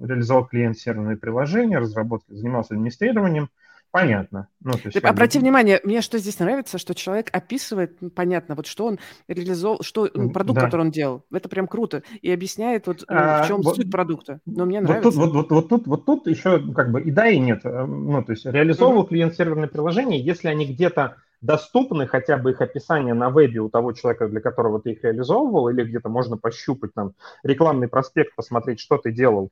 реализовал клиент серверные приложения, разработал, занимался администрированием – понятно. Ну, есть, обрати бы... внимание, мне что здесь нравится, что человек описывает, понятно, вот что он реализовал, что продукт, да. который он делал. Это прям круто. И объясняет, вот, ну, в чем а, вот, суть продукта. Но мне нравится. Вот тут, вот, вот, вот, тут, вот тут еще как бы и да, и нет. Э, ну, то есть реализовывал mm-hmm. клиент серверное приложение, если они где-то доступны, хотя бы их описание на вебе у того человека, для которого ты их реализовывал, или где-то можно пощупать там рекламный проспект, посмотреть, что ты делал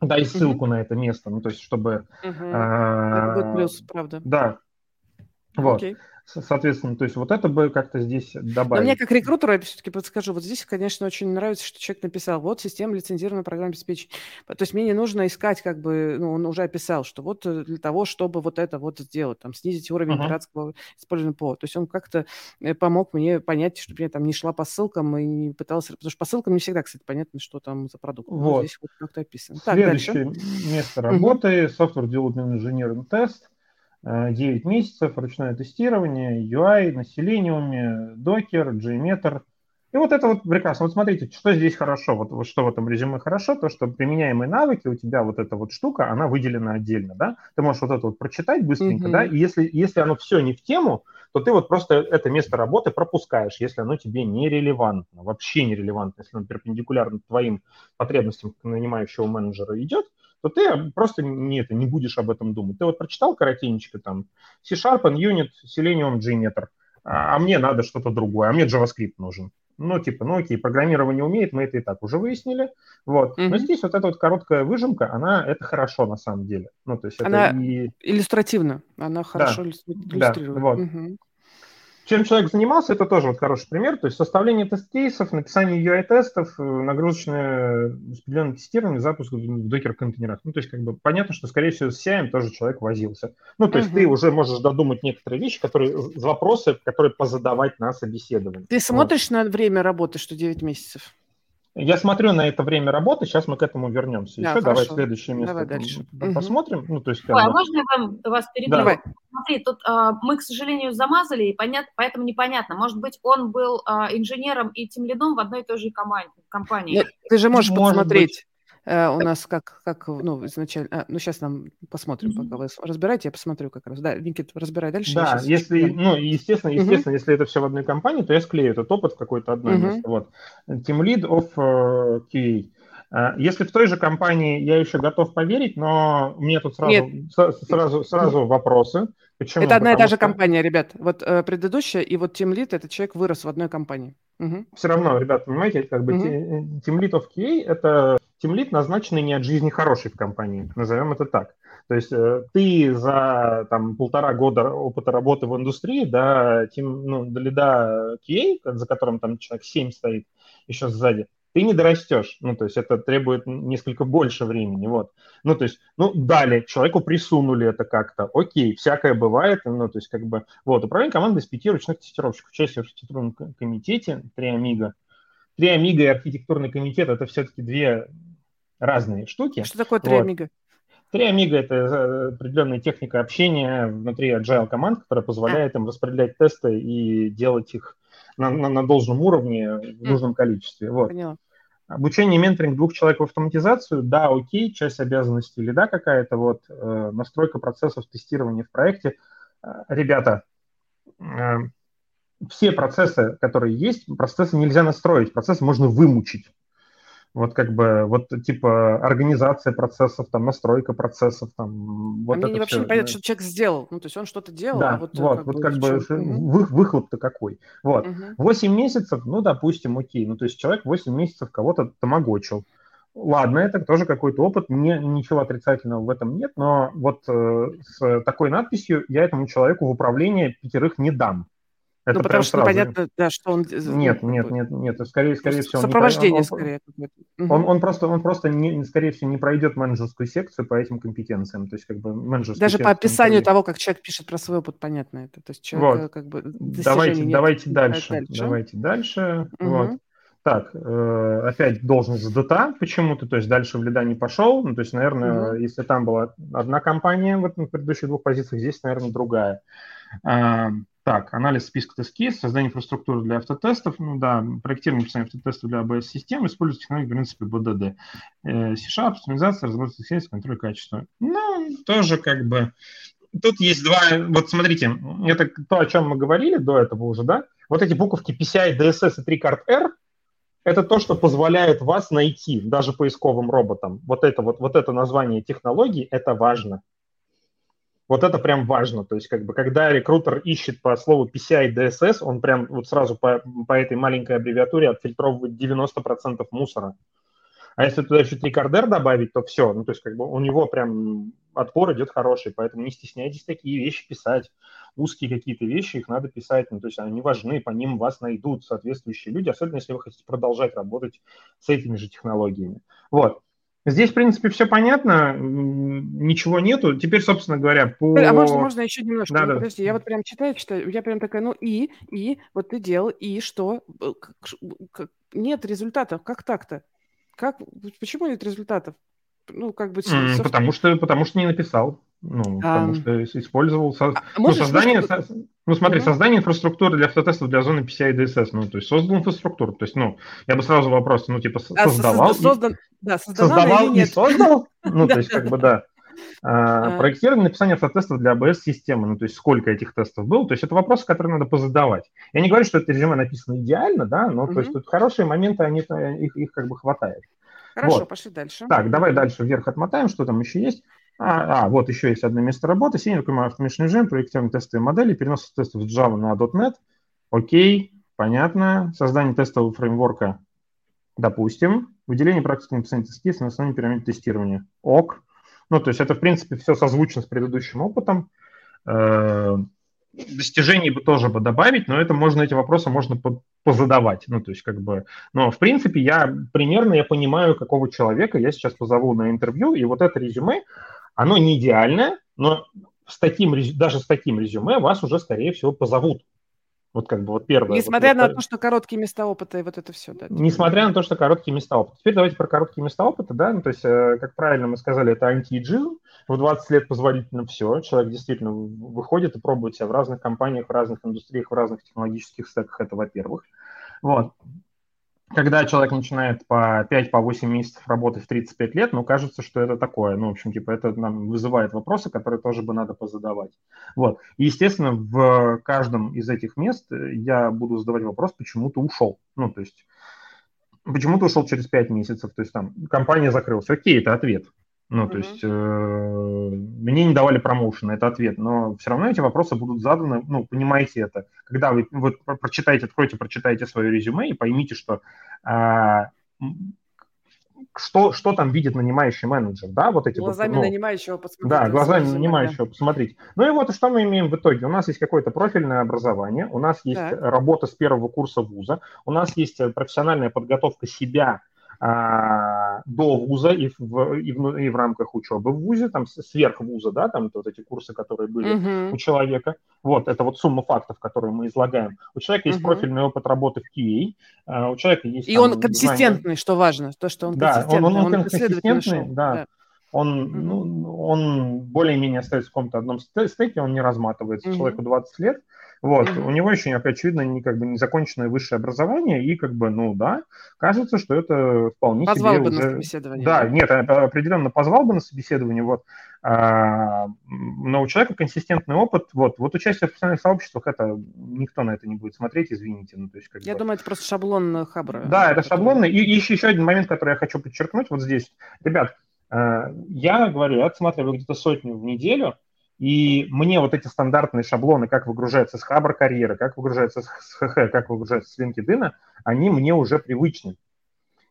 дай ссылку mm-hmm. на это место, ну, то есть, чтобы... Mm-hmm. Это будет плюс, правда. Да. Вот. Okay. Соответственно, то есть вот это бы как-то здесь добавить. Но мне как рекрутеру, я все-таки подскажу, вот здесь, конечно, очень нравится, что человек написал, вот система лицензированного программного обеспечения. То есть мне не нужно искать, как бы, ну, он уже описал, что вот э, для того, чтобы вот это вот сделать, там, снизить уровень uh-huh. пиратского использования ПО. То есть он как-то э, помог мне понять, чтобы я там не шла по ссылкам и не пыталась... Потому что по ссылкам не всегда, кстати, понятно, что там за продукт. Вот. Но здесь вот как-то описано. Следующее так, место работы, uh-huh. Software Development Engineering Test – 9 месяцев, ручное тестирование, UI на Selenium, Docker, JMeter. И вот это вот прекрасно. Вот смотрите, что здесь хорошо, вот, вот что в этом резюме хорошо, то, что применяемые навыки, у тебя вот эта вот штука, она выделена отдельно, да? Ты можешь вот это вот прочитать быстренько, mm-hmm. да, и если, если оно все не в тему, то ты вот просто это место работы пропускаешь, если оно тебе нерелевантно, вообще нерелевантно, если оно перпендикулярно твоим потребностям нанимающего менеджера идет, то ты просто не, это, не будешь об этом думать. Ты вот прочитал коротенечко там C-Sharp, Unit, Selenium, JMeter, а, а мне надо что-то другое, а мне JavaScript нужен. Ну, типа, ну окей, программирование умеет, мы это и так уже выяснили. Вот. Mm-hmm. Но здесь вот эта вот короткая выжимка, она, это хорошо на самом деле. Ну, то есть она это и... иллюстративна, она хорошо да. иллюстрирует. Да, вот. Mm-hmm чем человек занимался, это тоже вот хороший пример. То есть составление тест-кейсов, написание UI-тестов, э, нагрузочное распределенное тестирование, запуск в докер-контейнерах. Ну, то есть как бы понятно, что, скорее всего, с CI тоже человек возился. Ну, то есть угу. ты уже можешь додумать некоторые вещи, которые, вопросы, которые позадавать на собеседовании. Ты смотришь вот. на время работы, что 9 месяцев? Я смотрю на это время работы, сейчас мы к этому вернемся. Да, Еще хорошо. давай следующее место давай дальше. посмотрим. Ну, то есть, Ой, а можно я вам, вас перебью? Давай. Смотри, тут а, мы, к сожалению, замазали, и понят, поэтому непонятно. Может быть, он был а, инженером и тем лидом в одной и той же компании. Нет, ты же можешь Может посмотреть. Быть. Э, у нас как, как ну, изначально... А, ну, сейчас нам посмотрим, mm-hmm. пока вы разбираете, я посмотрю как раз. Да, Никит, разбирай дальше. Да, если, ну, естественно, естественно, mm-hmm. если это все в одной компании, то я склею этот опыт в какое-то одно mm-hmm. место. Вот. Team Lead of uh, QA. Uh, если в той же компании, я еще готов поверить, но мне тут сразу, Нет. сразу, сразу вопросы. Почему? Это одна Потому и та же что... компания, ребят. Вот э, предыдущая и вот Team Lead, этот человек вырос в одной компании. Угу. Все равно, ребят, понимаете, как бы угу. Team Lead of QA – это тимлит назначенный не от жизни хороший в компании, назовем это так. То есть э, ты за там, полтора года опыта работы в индустрии, да, тим, ну, до лида QA, за которым там человек 7 стоит еще сзади, ты не дорастешь. Ну, то есть это требует несколько больше времени, вот. Ну, то есть, ну, дали, человеку присунули это как-то, окей, всякое бывает, ну, то есть, как бы, вот, управление командой из пяти ручных тестировщиков, участие в архитектурном комитете, три амиго. Три амиго и архитектурный комитет – это все-таки две разные штуки. Что такое три амиго? Три амиго – это э, определенная техника общения внутри agile команд, которая позволяет а. им распределять тесты и делать их на, на, на должном уровне в нужном количестве. Вот. Поняла. Обучение и менторинг двух человек в автоматизацию, да, окей, часть обязанностей или да какая-то, вот, э, настройка процессов тестирования в проекте. Э, ребята, э, все процессы, которые есть, процессы нельзя настроить, процессы можно вымучить. Вот как бы, вот типа организация процессов, там, настройка процессов, там, вот а мне вообще все, не понятно, что человек сделал. Ну, то есть он что-то делал, да, а вот, вот, как вот бы, как бы вы, выхлоп-то какой. Вот. Угу. 8 месяцев, ну, допустим, окей. Ну, то есть человек 8 месяцев кого-то тамагочил. Ладно, это тоже какой-то опыт, мне ничего отрицательного в этом нет, но вот э, с такой надписью я этому человеку в управление пятерых не дам. Это ну, потому что сразу. непонятно, да, что он... Нет, нет, нет, нет, скорее, скорее всего... Сопровождение, он, скорее. Он, он, он просто, он просто не, скорее всего, не пройдет менеджерскую секцию по этим компетенциям, то есть как бы менеджерскую Даже по описанию того, как человек пишет про свой опыт, понятно это. То есть человек вот. как бы... Давайте, нет, давайте дальше, дальше, давайте дальше, угу. вот. Так, э, опять должность ДТА почему-то, то есть дальше в лида не пошел, ну, то есть, наверное, угу. если там была одна компания в, в предыдущих двух позициях, здесь, наверное, другая. Так, анализ списка тест-кейс, создание инфраструктуры для автотестов, ну да, проектирование написание автотестов для ABS-систем, используется технологии, в принципе, BDD. Э, C-Sharp, оптимизация, разработка тест контроль качества. Ну, тоже как бы... Тут есть два... Вот смотрите, это то, о чем мы говорили до этого уже, да? Вот эти буковки PCI, DSS и 3 карт R, это то, что позволяет вас найти даже поисковым роботам. Вот это вот, вот это название технологии, это важно. Вот это прям важно. То есть, как бы, когда рекрутер ищет по слову PCI DSS, он прям вот сразу по, по этой маленькой аббревиатуре отфильтровывает 90% мусора. А если туда еще трикардер добавить, то все. Ну, то есть, как бы у него прям отпор идет хороший, поэтому не стесняйтесь такие вещи писать. Узкие какие-то вещи, их надо писать, ну, то есть они важны, по ним вас найдут соответствующие люди, особенно если вы хотите продолжать работать с этими же технологиями. Вот. Здесь, в принципе, все понятно, ничего нету. Теперь, собственно говоря, по... А можно, можно еще немножко? Да, Подожди, да. я вот прям читаю, читаю, я прям такая, ну и, и, вот ты делал, и что? Нет результатов, как так-то? Как, почему нет результатов? Ну, как бы... Mm, потому, что, потому что не написал. Ну, а... потому что использовал... Со... А, ну, создание... Со... Ну, смотри, угу. создание инфраструктуры для автотестов для зоны PCI DSS. Ну, то есть создал инфраструктуру. То есть, ну, я бы сразу вопрос, ну, типа, а, создавал... Создан... И... Да, создавал и создал? Ну, то есть, как бы, да. А, проектирование написание автотестов для ABS-системы, ну, то есть сколько этих тестов было, то есть это вопросы, которые надо позадавать. Я не говорю, что это резюме написано идеально, да, но то есть тут хорошие моменты, они, их, их как бы хватает. Хорошо, вот. пошли дальше. Так, давай дальше вверх отмотаем, что там еще есть. А, а вот еще есть одно место работы. Senior Commercial Machine Learning, проектирование тестовой модели, перенос тестов с Java на .NET. Окей, понятно. Создание тестового фреймворка, допустим. Выделение практики написания тест на основании пирамиды тестирования. Ок. Ну, то есть это, в принципе, все созвучно с предыдущим опытом. Достижений бы тоже бы добавить, но это можно, эти вопросы можно позадавать. Ну, то есть, как бы, но, в принципе, я примерно, я понимаю, какого человека я сейчас позову на интервью, и вот это резюме, оно не идеальное, но с таким, даже с таким резюме вас уже, скорее всего, позовут. Вот как бы вот первое. Несмотря вот, на вот, то, что короткие места опыта и вот это все, да. Несмотря на то, что короткие места опыта. Теперь давайте про короткие места опыта, да, ну, то есть, э, как правильно мы сказали, это антиэйджизм. В 20 лет позволительно все. Человек действительно выходит и пробует себя в разных компаниях, в разных индустриях, в разных технологических стеках, это во-первых. Вот когда человек начинает по 5-8 по месяцев работать в 35 лет, ну, кажется, что это такое. Ну, в общем, типа, это нам вызывает вопросы, которые тоже бы надо позадавать. Вот. И, естественно, в каждом из этих мест я буду задавать вопрос, почему ты ушел. Ну, то есть, почему ты ушел через 5 месяцев? То есть, там, компания закрылась. Окей, это ответ. Ну, то есть э, мне не давали промоушен, это ответ, но все равно эти вопросы будут заданы, ну, понимаете это. Когда вы вот прочитаете, откройте, прочитайте свое резюме и поймите, что э, что, что там видит нанимающий менеджер, да, вот эти глазами вот, ну, нанимающего посмотреть. Да, глазами нанимающего да. посмотреть. Ну и вот что мы имеем в итоге. У нас есть какое-то профильное образование, у нас есть так. работа с первого курса вуза, у нас есть э, профессиональная подготовка себя до вуза и в, и, в, и в рамках учебы в вузе, там сверх вуза, да, там вот эти курсы, которые были uh-huh. у человека. Вот, это вот сумма фактов, которые мы излагаем. У человека uh-huh. есть профильный опыт работы в QA, а у человека есть... И там, он консистентный, знания. что важно, то, что он да, консистентный. Он, он, он, он консистентный, да. да. Он, ну, он более-менее остается в каком-то одном стеке, он не разматывается. Uh-huh. Человеку 20 лет, вот, mm-hmm. у него еще, очевидно, не, как бы незаконченное высшее образование, и как бы, ну да, кажется, что это вполне позвал себе бы уже... на собеседование. Да, нет, определенно позвал бы на собеседование, вот. А, но у человека консистентный опыт, вот, вот участие в профессиональных сообществах, это никто на это не будет смотреть, извините. Ну, то есть, как я бы... думаю, это просто шаблон Хабра. Да, это шаблонный. И, и еще, еще один момент, который я хочу подчеркнуть вот здесь. Ребят, а, я говорю, я отсматриваю где-то сотню в неделю, и мне вот эти стандартные шаблоны, как выгружается с Хабр карьеры, как выгружается с ХХ, как выгружается с LinkedIn, они мне уже привычны.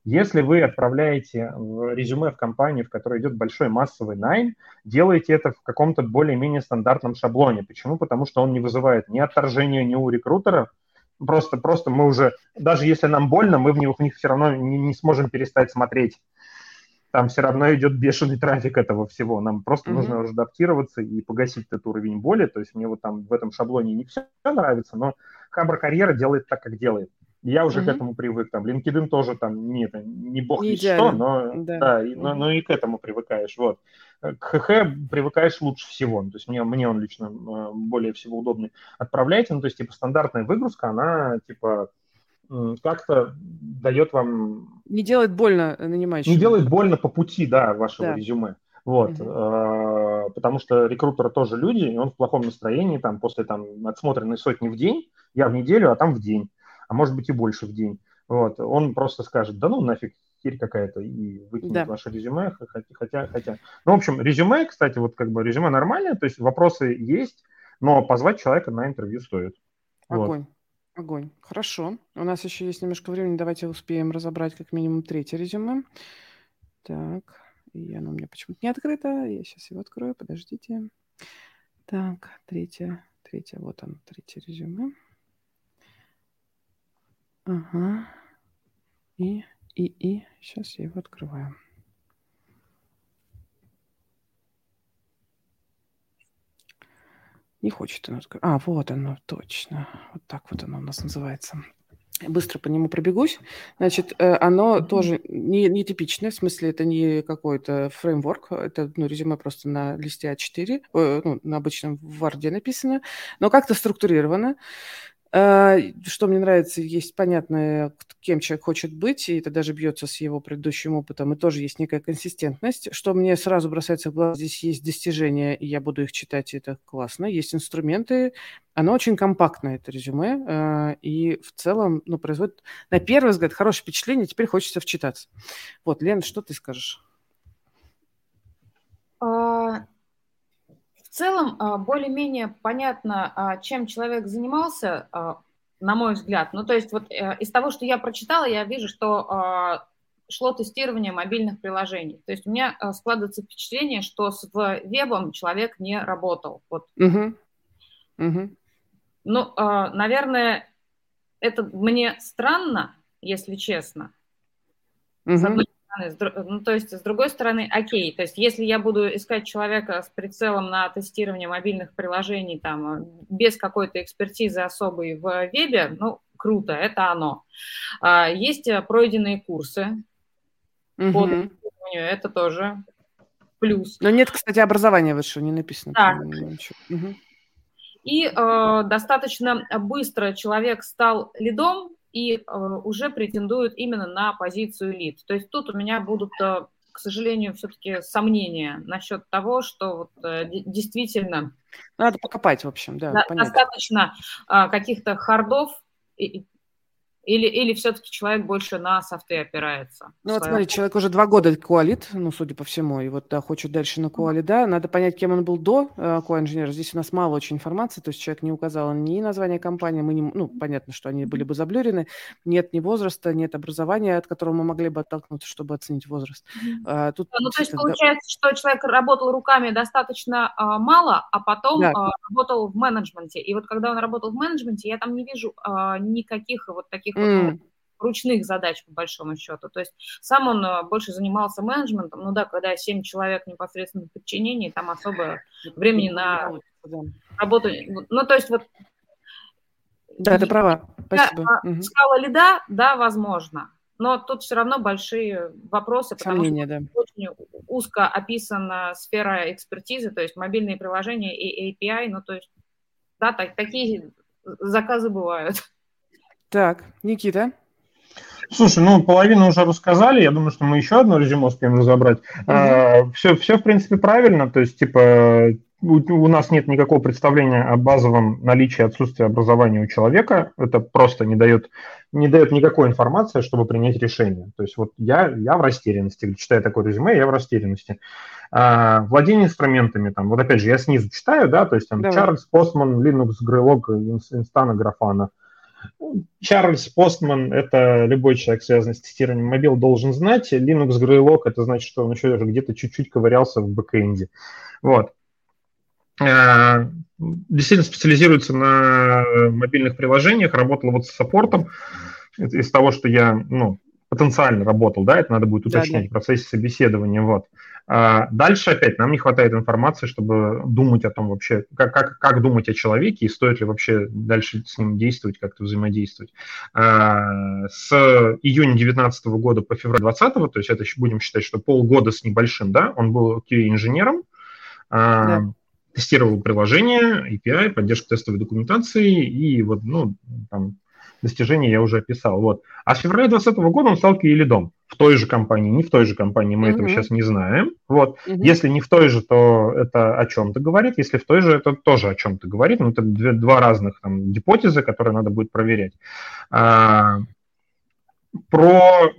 Если вы отправляете резюме в компанию, в которой идет большой массовый найм, делайте это в каком-то более-менее стандартном шаблоне. Почему? Потому что он не вызывает ни отторжения ни у рекрутера, просто, просто мы уже, даже если нам больно, мы в них, в них все равно не, не сможем перестать смотреть там все равно идет бешеный трафик этого всего. Нам просто mm-hmm. нужно адаптироваться и погасить этот уровень боли. То есть мне вот там в этом шаблоне не все нравится, но Хабр Карьера делает так, как делает. Я уже mm-hmm. к этому привык. Там LinkedIn тоже там не, не бог не что, но, да. Да, и, mm-hmm. но, но и к этому привыкаешь. Вот. К ХХ привыкаешь лучше всего. То есть мне, мне он лично э, более всего удобный. Отправляйте, ну то есть типа стандартная выгрузка, она типа как-то дает вам... Не делает больно нанимающему. Не делает больно по пути, да, вашего да. резюме. Вот, угу. потому что рекрутеры тоже люди, и он в плохом настроении, там, после там отсмотренной сотни в день, я в неделю, а там в день, а может быть и больше в день. Вот, он просто скажет, да ну нафиг, херь какая-то, и выкинет да. ваше резюме, хотя, хотя... Ну, в общем, резюме, кстати, вот как бы резюме нормальное, то есть вопросы есть, но позвать человека на интервью стоит. Огонь. Вот. Огонь. Хорошо. У нас еще есть немножко времени. Давайте успеем разобрать как минимум третье резюме. Так, и оно у меня почему-то не открыто. Я сейчас его открою, подождите. Так, третье, третье, вот оно, третье резюме. Ага. И, и, и, сейчас я его открываю. Не хочет оно открыть. А, вот оно, точно. Вот так вот оно у нас называется. Быстро по нему пробегусь. Значит, э, оно тоже не, не типичное, в смысле, это не какой-то фреймворк, это ну, резюме просто на листе А4, э, ну, на обычном Word написано, но как-то структурировано. А, что мне нравится, есть понятно, кем человек хочет быть, и это даже бьется с его предыдущим опытом, и тоже есть некая консистентность. Что мне сразу бросается в глаз, здесь есть достижения, и я буду их читать, и это классно. Есть инструменты, оно очень компактное, это резюме, а, и в целом ну, производит, на первый взгляд, хорошее впечатление, теперь хочется вчитаться. Вот, Лен, что ты скажешь? Целом а, более-менее понятно, а, чем человек занимался, а, на мой взгляд. Ну, то есть вот э, из того, что я прочитала, я вижу, что шло тестирование мобильных приложений. То есть у меня складывается впечатление, что с вебом человек не работал. Вот. Угу. Угу. Ну, наверное, это мне странно, если честно. Угу. С одной ну, то есть, с другой стороны, окей, то есть, если я буду искать человека с прицелом на тестирование мобильных приложений, там, без какой-то экспертизы особой в вебе, ну, круто, это оно. А, есть э, пройденные курсы угу. по тестированию, это тоже плюс. Но нет, кстати, образования высшего не написано. Да. Угу. И э, достаточно быстро человек стал лидом, и э, уже претендуют именно на позицию лид. То есть тут у меня будут, э, к сожалению, все-таки сомнения насчет того, что вот, э, действительно... Надо покопать, в общем, да. достаточно каких-то хардов или, или все-таки человек больше на софты опирается? Ну вот смотри, человек уже два года коалит, ну, судя по всему, и вот да, хочет дальше на коали, да. Надо понять, кем он был до э, коа-инженера. Здесь у нас мало очень информации, то есть человек не указал ни название компании, мы не, ну, понятно, что они были бы заблюрены, нет ни возраста, нет образования, от которого мы могли бы оттолкнуться, чтобы оценить возраст. А, тут, ну, то есть получается, что человек работал руками достаточно а, мало, а потом да. а, работал в менеджменте. И вот когда он работал в менеджменте, я там не вижу а, никаких вот таких таких mm. вот, ручных задач, по большому счету. То есть сам он э, больше занимался менеджментом. Ну да, когда 7 человек непосредственно в подчинении, там особо времени на работу... Ну, то есть вот... Да, ты права. Спасибо. Да, угу. Скала лида, да, возможно. Но тут все равно большие вопросы, потому Сомнения, что да. очень узко описана сфера экспертизы, то есть мобильные приложения и API, ну то есть, да, так, такие заказы бывают. Так, Никита. Слушай, ну половину уже рассказали, я думаю, что мы еще одно резюме успеем разобрать. Mm-hmm. А, все, все, в принципе, правильно, то есть, типа, у, у нас нет никакого представления о базовом наличии отсутствия образования у человека, это просто не дает, не дает никакой информации, чтобы принять решение. То есть вот я, я в растерянности, читая такое резюме, я в растерянности. А, владение инструментами, там, вот опять же, я снизу читаю, да, то есть там Давай. Charles, Postman, Linux, Greylog, Instana, Grafana – Чарльз Постман – это любой человек, связанный с тестированием мобил, должен знать. Linux Greylog – это значит, что он еще где-то чуть-чуть ковырялся в бэкэнде. Вот. Э, действительно специализируется на мобильных приложениях, работал вот с саппортом. Из того, что я ну, потенциально работал, да, это надо будет уточнить да, да. в процессе собеседования. Вот. А дальше опять нам не хватает информации, чтобы думать о том вообще, как, как, как думать о человеке и стоит ли вообще дальше с ним действовать, как-то взаимодействовать. А, с июня 2019 года по февраль 2020, то есть это будем считать, что полгода с небольшим, да, он был QA-инженером, а, да. тестировал приложение, API, поддержку тестовой документации и вот, ну, там, достижения я уже описал. Вот. А с февраля 2020 года он стал QA-лидом в той же компании, не в той же компании, мы mm-hmm. этого сейчас не знаем. Вот. Mm-hmm. Если не в той же, то это о чем-то говорит, если в той же, это тоже о чем-то говорит. Ну, это две, два разных там, гипотезы, которые надо будет проверять. А, про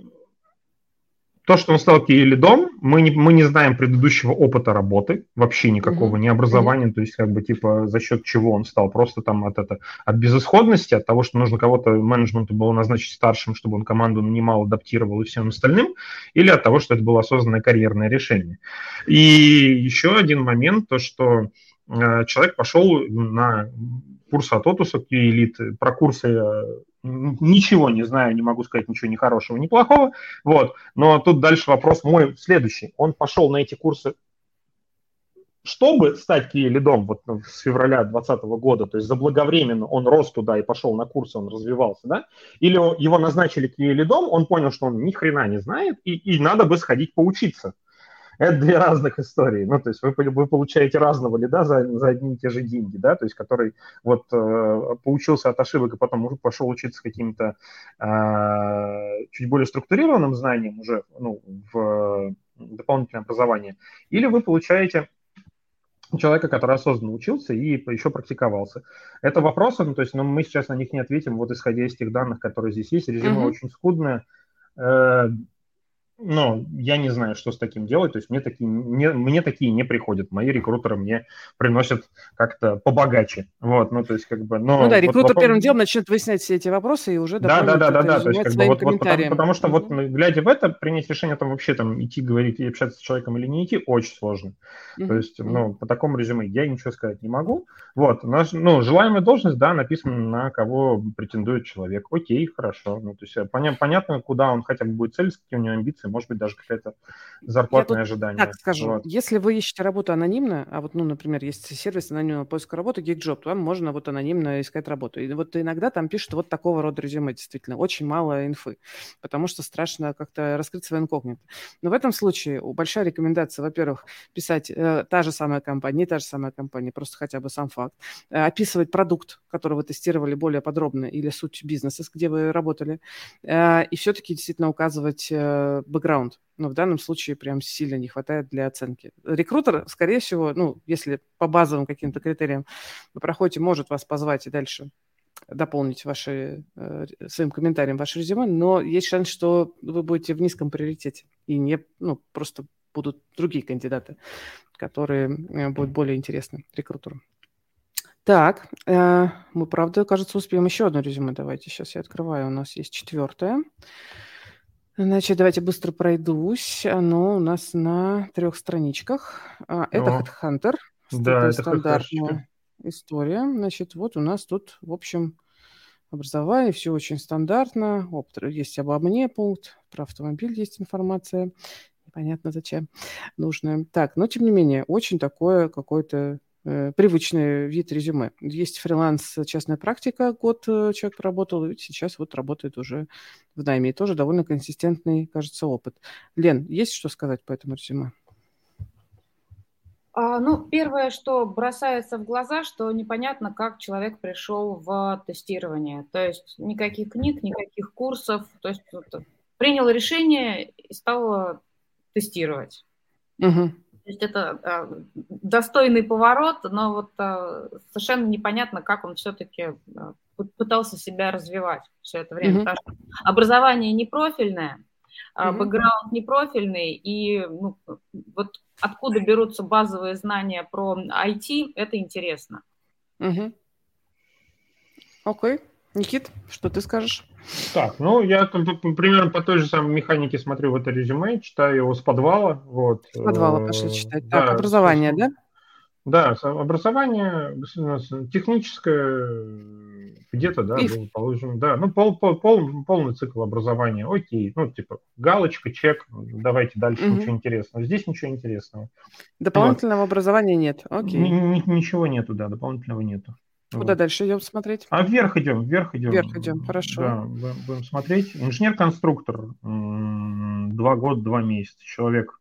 то, что он стал лидом, мы не, мы не знаем предыдущего опыта работы, вообще никакого, mm-hmm. ни образования, mm-hmm. то есть как бы типа за счет чего он стал, просто там от, это, от безысходности, от того, что нужно кого-то менеджменту было назначить старшим, чтобы он команду нанимал, адаптировал и всем остальным, или от того, что это было осознанное карьерное решение. И еще один момент, то, что э, человек пошел на курс от Отуса Q-Elite, про курсы ничего не знаю, не могу сказать ничего ни хорошего, ни плохого. Вот. Но тут дальше вопрос мой следующий. Он пошел на эти курсы чтобы стать киелидом вот с февраля 2020 года, то есть заблаговременно он рос туда и пошел на курсы, он развивался, да, или его назначили киелидом, он понял, что он ни хрена не знает, и, и надо бы сходить поучиться. Это две разных истории. Ну, то есть вы, вы получаете разного лида за, за одни и те же деньги, да, то есть который вот э, поучился от ошибок и потом уже пошел учиться каким-то э, чуть более структурированным знаниям уже ну, в дополнительное образование. Или вы получаете человека, который осознанно учился и еще практиковался. Это вопросы, ну, то есть ну, мы сейчас на них не ответим, вот исходя из тех данных, которые здесь есть. Резюме mm-hmm. очень скудное. Ну, я не знаю, что с таким делать. То есть мне такие, мне, мне такие не приходят. Мои рекрутеры мне приносят как-то побогаче. Вот, ну, то есть как бы... Но ну да, рекрутер вопрос... первым делом начнет выяснять все эти вопросы и уже да, да, да, да, да, то есть как бы вот, вот потому, потому что вот глядя в это, принять решение там вообще там идти говорить и общаться с человеком или не идти очень сложно. Mm-hmm. То есть, ну, по такому резюме я ничего сказать не могу. Вот, наш, ну, желаемая должность, да, написано на кого претендует человек. Окей, хорошо. Ну, то есть поня- понятно, куда он хотя бы будет целиться, какие у него амбиции, позиции, может быть, даже какое-то зарплатное ожидание. Так скажу, вот. если вы ищете работу анонимно, а вот, ну, например, есть сервис анонимного поиска работы, GeekJob, то вам можно вот анонимно искать работу. И вот иногда там пишут вот такого рода резюме, действительно, очень мало инфы, потому что страшно как-то раскрыть свое инкогнито. Но в этом случае большая рекомендация, во-первых, писать э, та же самая компания, не та же самая компания, просто хотя бы сам факт, э, описывать продукт, который вы тестировали более подробно, или суть бизнеса, где вы работали, э, и все-таки действительно указывать э, бэкграунд. Но в данном случае прям сильно не хватает для оценки. Рекрутер, скорее всего, ну, если по базовым каким-то критериям вы проходите, может вас позвать и дальше дополнить ваши, э, своим комментарием ваше резюме, но есть шанс, что вы будете в низком приоритете и не, ну, просто будут другие кандидаты, которые э, будут более интересны рекрутеру. Так, э, мы, правда, кажется, успеем еще одно резюме. Давайте сейчас я открываю. У нас есть четвертое. Значит, давайте быстро пройдусь. Оно у нас на трех страничках. А, это О, HeadHunter. Да, это стандартная история. Значит, вот у нас тут, в общем, образование, все очень стандартно. Есть обо мне пункт, про автомобиль есть информация. Непонятно зачем нужная. Так, но тем не менее, очень такое какое-то привычный вид резюме. Есть фриланс, частная практика, год э, человек поработал, и сейчас вот работает уже в найме. И тоже довольно консистентный, кажется, опыт. Лен, есть что сказать по этому резюме? А, ну, первое, что бросается в глаза, что непонятно, как человек пришел в тестирование. То есть никаких книг, никаких курсов. То есть вот, принял решение и стал тестировать. Угу. То есть это э, достойный поворот, но вот э, совершенно непонятно, как он все-таки э, пытался себя развивать все это время. Mm-hmm. Потому что образование не профильное, mm-hmm. бэкграунд не профильный, и ну, вот откуда берутся базовые знания про IT, это интересно. Окей. Mm-hmm. Okay. Никит, что ты скажешь? Так, ну, я примерно по той же самой механике смотрю в это резюме, читаю его с подвала. Вот. С подвала э, пошли читать. Так, да, образование, да? Да, образование техническое, где-то, да, было положено, да, ну, пол, пол, пол, полный цикл образования, окей, ну, типа, галочка, чек, давайте дальше, угу. ничего интересного. Здесь ничего интересного. Дополнительного вот. образования нет, окей. Н- ничего нету, да, дополнительного нету. Куда вот. дальше идем смотреть? А вверх идем, вверх идем. Вверх идем, хорошо. Да, будем смотреть. Инженер-конструктор. Два года, два месяца. Человек,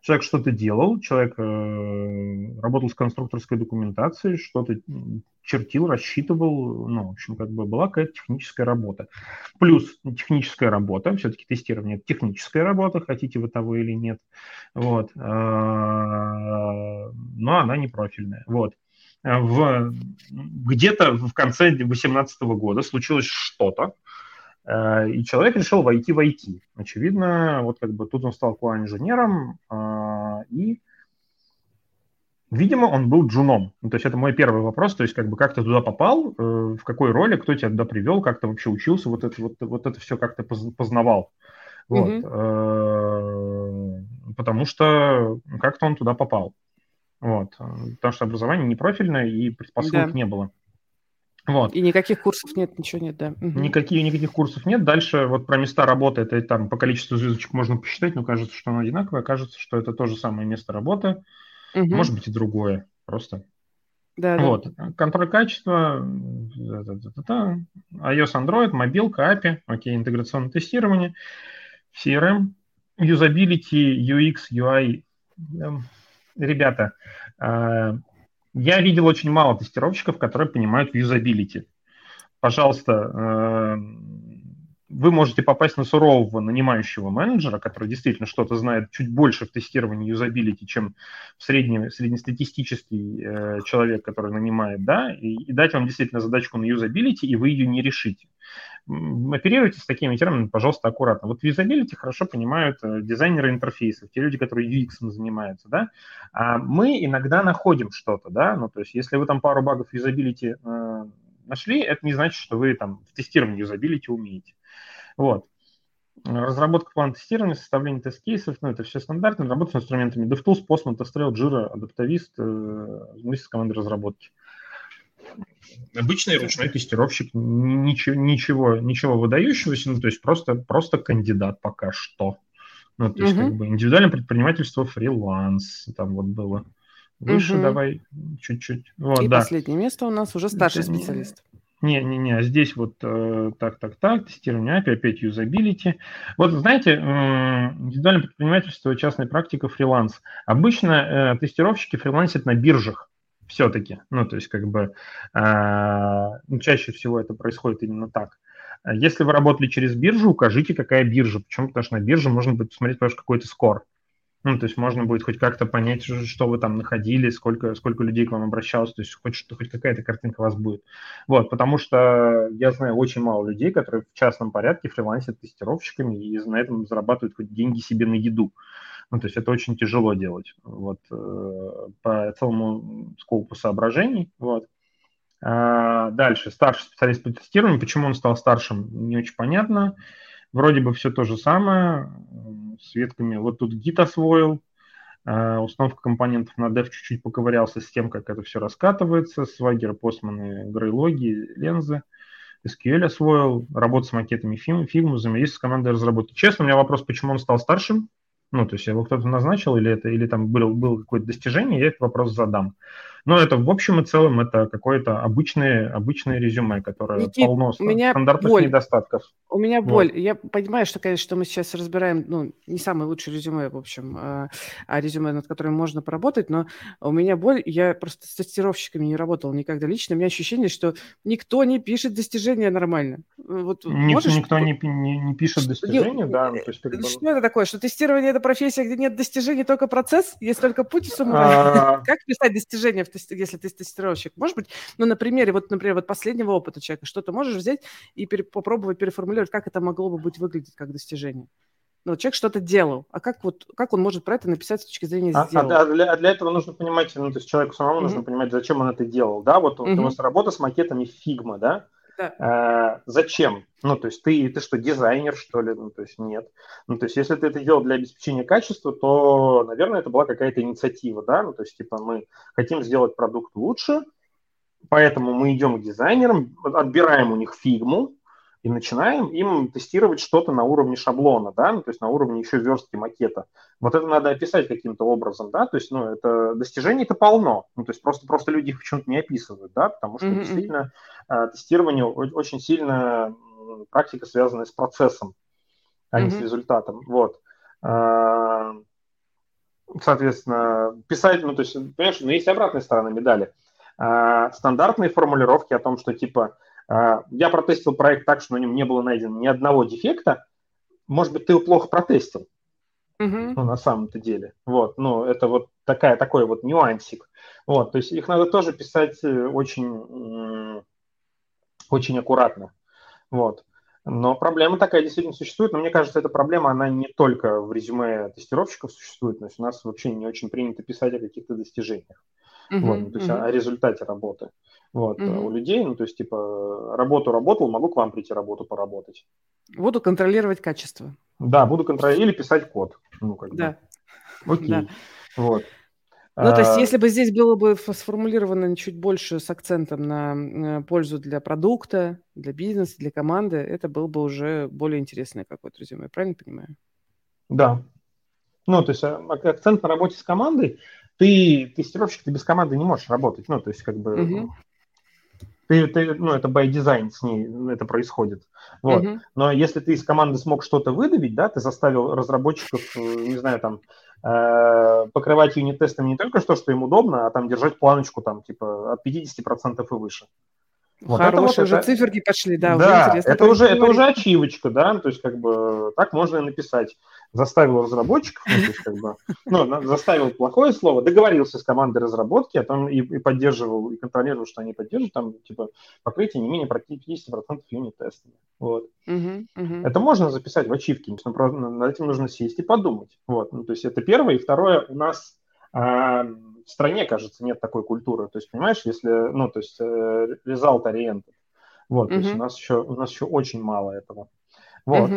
человек что-то делал, человек э, работал с конструкторской документацией, что-то чертил, рассчитывал. Ну, в общем, как бы была какая-то техническая работа. Плюс техническая работа, все-таки тестирование – техническая работа, хотите вы того или нет. Вот. А, но она не профильная. Вот в, где-то в конце 2018 года случилось что-то, Э, и человек решил войти в IT. Очевидно, вот как бы тут он стал QA-инженером, э, и, видимо, он был джуном. Ну, то есть это мой первый вопрос, то есть как бы как ты туда попал, э, в какой роли, кто тебя туда привел, как ты вообще учился, вот это, вот, вот это все как ты познавал. Вот. Mm-hmm. Потому что как-то он туда попал. Вот. Потому что образование не профильное и предпосылок да. не было. Вот. И никаких курсов нет, ничего нет, да. Угу. Никаких, никаких курсов нет. Дальше вот про места работы, это там по количеству звездочек можно посчитать, но кажется, что оно одинаковое. Кажется, что это то же самое место работы. Угу. Может быть и другое просто. Да, вот. Да. Контроль качества, iOS, Android, мобилка, API, окей, интеграционное тестирование, CRM, юзабилити, UX, UI. Ребята, а, я видел очень мало тестировщиков, которые понимают юзабилити. Пожалуйста, э, вы можете попасть на сурового нанимающего менеджера, который действительно что-то знает чуть больше в тестировании юзабилити, чем средний, среднестатистический э, человек, который нанимает, да, и, и дать вам действительно задачку на юзабилити, и вы ее не решите оперируйте с такими терминами, пожалуйста, аккуратно. Вот юзабилити хорошо понимают э, дизайнеры интерфейсов, те люди, которые UX занимаются, да. А мы иногда находим что-то, да, ну, то есть если вы там пару багов юзабилити э, нашли, это не значит, что вы там в тестировании юзабилити умеете. Вот. Разработка плана тестирования, составление тест-кейсов, ну, это все стандартно, работа с инструментами DevTools, Postman, TestRail, Jira, Adaptavist, э, вместе с командой разработки. Э, обычный ручной тестировщик, ничего, ничего, ничего выдающегося, ну, то есть просто, просто кандидат пока что. Ну, то есть, угу. как бы индивидуальное предпринимательство, фриланс, там вот было. Выше угу. давай чуть-чуть. Вот, И да. последнее место у нас уже старший Это специалист. Не-не-не, а здесь вот э, так, так, так, тестирование API, опять юзабилити. Вот знаете, э, индивидуальное предпринимательство, частная практика, фриланс. Обычно э, тестировщики фрилансят на биржах все-таки. Ну, то есть, как бы, э, чаще всего это происходит именно так. Если вы работали через биржу, укажите, какая биржа. Почему? Потому что на бирже можно будет посмотреть ваш какой-то скор. Ну, то есть можно будет хоть как-то понять, что вы там находили, сколько, сколько людей к вам обращалось, то есть хоть, что, хоть какая-то картинка у вас будет. Вот, потому что я знаю очень мало людей, которые в частном порядке фрилансят тестировщиками и на этом зарабатывают хоть деньги себе на еду. Ну, то есть это очень тяжело делать вот, э, по целому скопу соображений. Вот. А дальше, старший специалист по тестированию. Почему он стал старшим, не очень понятно. Вроде бы все то же самое, с ветками. Вот тут Git освоил, а, установка компонентов на dev чуть-чуть поковырялся с тем, как это все раскатывается, Swagger, Postman, грейлоги, лензы. SQL освоил, работа с макетами Figma, взаимодействие с командой разработки. Честно, у меня вопрос, почему он стал старшим, ну, то есть его кто-то назначил, или это, или там было, было какое-то достижение, я этот вопрос задам. Но это в общем и целом это какое-то обычное, обычное резюме, которое Никит, полно у меня стандартных боль. недостатков. У меня вот. боль. Я понимаю, что, конечно, что мы сейчас разбираем, ну, не самое лучшее резюме, в общем, а, а резюме, над которым можно поработать, но у меня боль, я просто с тестировщиками не работал никогда лично, у меня ощущение, что никто не пишет достижения нормально. Вот, Ник, можешь... Никто не, не, не пишет достижения, да. Ну, то есть, как что это такое? Что тестирование – это профессия, где нет достижений, только процесс, есть только путь самурай. А. Как писать достижения в если ты тестировщик. Может быть, ну, на примере, вот, например, вот последнего опыта человека, что-то можешь взять и пере, попробовать переформулировать, как это могло бы быть выглядеть как достижение. Ну, человек что-то делал, а как вот как он может про это написать с точки зрения а, сделал? А, а, для, а для этого нужно понимать, ну, то есть человеку самому mm-hmm. нужно понимать, зачем он это делал, да, вот mm-hmm. у нас работа с макетами Figma, да, Э, зачем? Ну, то есть ты, ты что, дизайнер, что ли? Ну, то есть нет. Ну, то есть если ты это делал для обеспечения качества, то, наверное, это была какая-то инициатива, да? Ну, то есть, типа, мы хотим сделать продукт лучше, поэтому мы идем к дизайнерам, отбираем у них фигму, и начинаем им тестировать что-то на уровне шаблона, да, ну, то есть на уровне еще верстки макета. Вот это надо описать каким-то образом, да, то есть, ну, это достижений-то полно, ну, то есть просто, просто люди их почему-то не описывают, да, потому что mm-hmm. действительно э, тестирование очень сильно практика, связанная с процессом, а mm-hmm. не с результатом, вот. Э, соответственно, писать, ну, то есть, понимаешь, но есть обратная сторона медали. Э, стандартные формулировки о том, что, типа, а, я протестил проект так, что на нем не было найдено ни одного дефекта. Может быть, ты его плохо протестил. Uh-huh. Ну, на самом-то деле. Вот, ну, это вот такая, такой вот нюансик. Вот, то есть их надо тоже писать э, очень, очень аккуратно. Вот. Но проблема такая действительно существует, но мне кажется, эта проблема, она не только в резюме тестировщиков существует, то есть у нас вообще не очень принято писать о каких-то достижениях, uh-huh, вот, ну, то есть uh-huh. о, результате работы. Вот, uh-huh. у людей, ну, то есть, типа, работу работал, могу к вам прийти работу поработать. Буду контролировать качество. Да, буду контролировать или писать код. Ну, как да. бы. Окей. Да. Вот. Ну, то есть, а, если бы здесь было бы сформулировано чуть больше с акцентом на э, пользу для продукта, для бизнеса, для команды, это был бы уже более интересное какое-то резюме, правильно понимаю? Да. Ну, то есть а, акцент на работе с командой, ты тестировщик, ты без команды не можешь работать. Ну, то есть, как бы, угу. ты, ты, ну, это by design с ней это происходит. Вот. Угу. Но если ты из команды смог что-то выдавить, да, ты заставил разработчиков, э, не знаю, там, Э, покрывать юнит-тестами не только то, что им удобно, а там держать планочку там типа от 50% и выше. Вот Хорошие вот уже это... циферки пошли, да. Да, уже это, уже, это уже ачивочка, да, то есть как бы так можно и написать заставил разработчиков, ну, то есть, как бы, ну, заставил плохое слово, договорился с командой разработки, а там и, и поддерживал, и контролировал, что они поддерживают, там, типа, покрытие не менее 50% юнит-тестами. Вот. Uh-huh, uh-huh. Это можно записать в ачивке, но над этим нужно сесть и подумать. Вот. Ну, то есть это первое. И второе, у нас а, в стране, кажется, нет такой культуры. То есть, понимаешь, если, ну, то есть, э, result oriented. Вот, uh-huh. то есть у нас еще, у нас еще очень мало этого. Вот.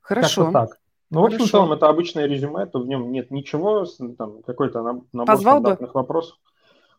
Хорошо. Как-то так. Ну, в общем, в целом, это обычное резюме, то в нем нет ничего, там, какой-то набор Позвал стандартных бы? вопросов.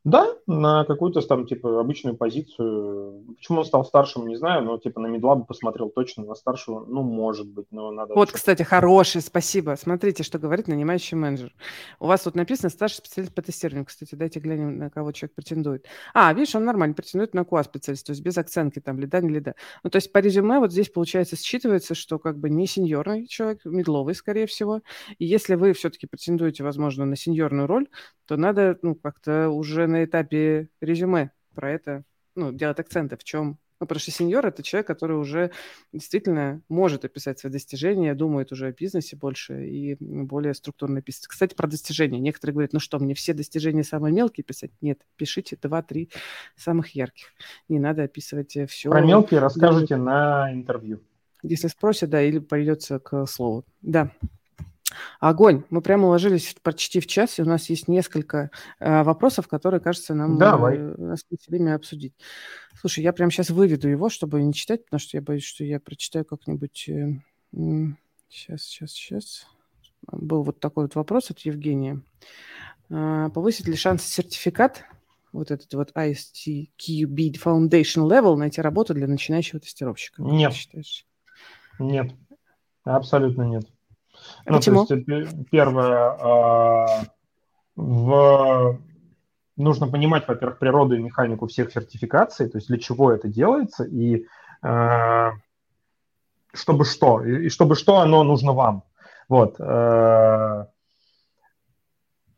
Да, на какую-то там, типа, обычную позицию. Почему он стал старшим, не знаю, но, типа, на медлаб посмотрел точно, на старшего, ну, может быть, но надо... Вот, кстати, хороший, спасибо. Смотрите, что говорит нанимающий менеджер. У вас тут написано старший специалист по тестированию. Кстати, дайте глянем, на кого человек претендует. А, видишь, он нормально претендует на QA специалист, то есть без оценки там, лида, не лида. Ну, то есть по резюме вот здесь, получается, считывается, что как бы не сеньорный человек, медловый, скорее всего. И если вы все-таки претендуете, возможно, на сеньорную роль, то надо, ну, как-то уже на этапе резюме про это, ну, делать акценты, в чем ну, потому что сеньор – это человек, который уже действительно может описать свои достижения, думает уже о бизнесе больше и более структурно писать. Кстати, про достижения. Некоторые говорят, ну что, мне все достижения самые мелкие писать? Нет, пишите два-три самых ярких. Не надо описывать э, все. Про мелкие расскажите на интервью. Если спросят, да, или придется к слову. Да. Огонь. Мы прямо уложились почти в час, и у нас есть несколько э, вопросов, которые, кажется, нам Давай. э, время обсудить. Слушай, я прямо сейчас выведу его, чтобы не читать, потому что я боюсь, что я прочитаю как-нибудь... Э, сейчас, сейчас, сейчас. Был вот такой вот вопрос от Евгения. Э, повысит ли шанс сертификат, вот этот вот ISTQB Foundation Level, найти работу для начинающего тестировщика? Нет. Нет. Абсолютно нет. Ну, Почему? То есть, первое, а, в... нужно понимать, во-первых, природу и механику всех сертификаций, то есть для чего это делается, и а, чтобы что, и чтобы что оно нужно вам. Вот. А,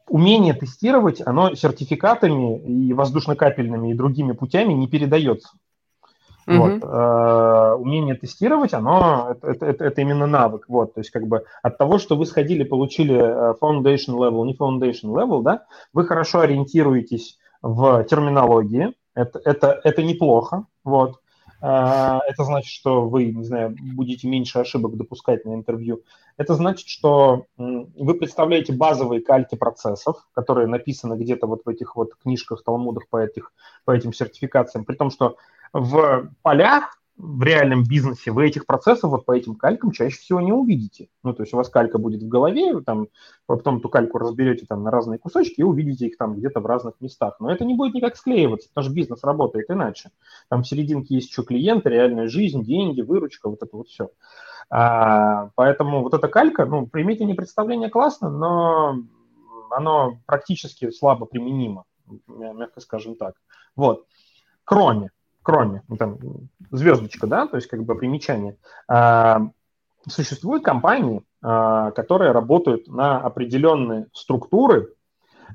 умение тестировать, оно сертификатами и воздушно-капельными и другими путями не передается. Mm-hmm. Вот. Э, умение тестировать, оно, это, это, это именно навык. Вот. То есть как бы от того, что вы сходили, получили э, foundation level, не foundation level, да, вы хорошо ориентируетесь в терминологии, это, это, это неплохо. Вот. Э, это значит, что вы, не знаю, будете меньше ошибок допускать на интервью. Это значит, что вы представляете базовые кальки процессов, которые написаны где-то вот в этих вот книжках, талмудах по, этих, по этим сертификациям, при том, что в полях, в реальном бизнесе вы этих процессов вот по этим калькам чаще всего не увидите. Ну, то есть у вас калька будет в голове, вы там потом эту кальку разберете там на разные кусочки и увидите их там где-то в разных местах. Но это не будет никак склеиваться, потому что бизнес работает иначе. Там в серединке есть еще клиенты, реальная жизнь, деньги, выручка, вот это вот все. А, поэтому вот эта калька, ну, примите не представление классно, но оно практически слабо применимо, мягко скажем так. Вот. Кроме кроме, ну, там, звездочка, да, то есть как бы примечание, а, существуют компании, а, которые работают на определенные структуры,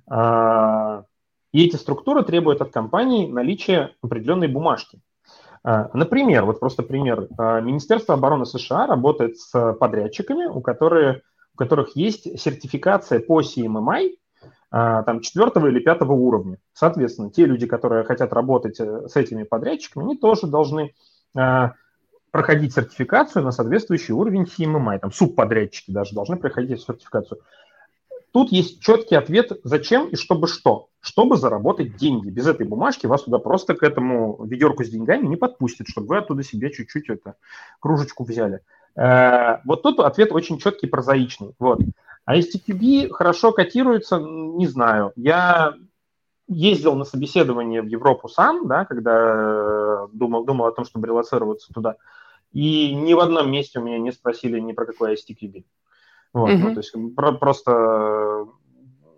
а, и эти структуры требуют от компании наличия определенной бумажки. Например, вот просто пример. Министерство обороны США работает с подрядчиками, у, которых, у которых есть сертификация по CMMI, а, там, четвертого или пятого уровня. Соответственно, те люди, которые хотят работать э, с этими подрядчиками, они тоже должны а, проходить сертификацию на соответствующий уровень CMMI. Там субподрядчики даже должны проходить сертификацию. Тут есть четкий ответ, зачем и чтобы что. Чтобы заработать деньги. Без этой бумажки вас туда просто к этому ведерку с деньгами не подпустят, чтобы вы оттуда себе чуть-чуть это, кружечку взяли. Э, вот тут ответ очень четкий, прозаичный. Вот. А STQB хорошо котируется, не знаю. Я ездил на собеседование в Европу сам, да, когда э, думал, думал о том, чтобы релацироваться туда, и ни в одном месте у меня не спросили ни про какой STQB. Вот, mm-hmm. ну, то есть про, просто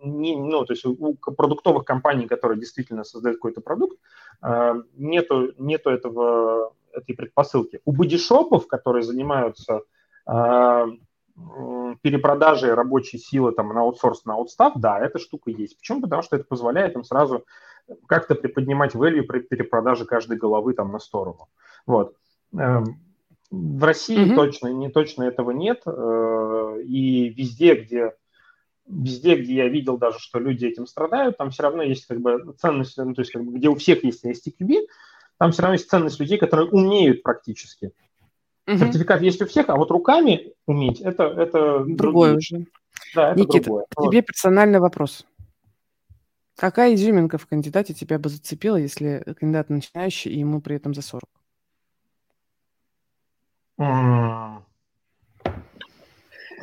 не, ну, то есть у продуктовых компаний, которые действительно создают какой-то продукт, э, нету, нету этого, этой предпосылки. У бодишопов, которые занимаются перепродажей рабочей силы там, на аутсорс, на аутстав, да, эта штука есть. Почему? Потому что это позволяет им сразу как-то приподнимать value при перепродаже каждой головы там на сторону. Вот. Эм, в России mm-hmm. точно, не точно этого нет. Э, и везде, где везде, где я видел даже, что люди этим страдают, там все равно есть как бы ценность, ну, то есть как бы, где у всех есть STQB, там все равно есть ценность людей, которые умеют практически. Угу. Сертификат есть у всех, а вот руками уметь это это другое уже. Да, это Никита, другое. тебе вот. персональный вопрос. Какая изюминка в кандидате тебя бы зацепила, если кандидат начинающий и ему при этом за 40?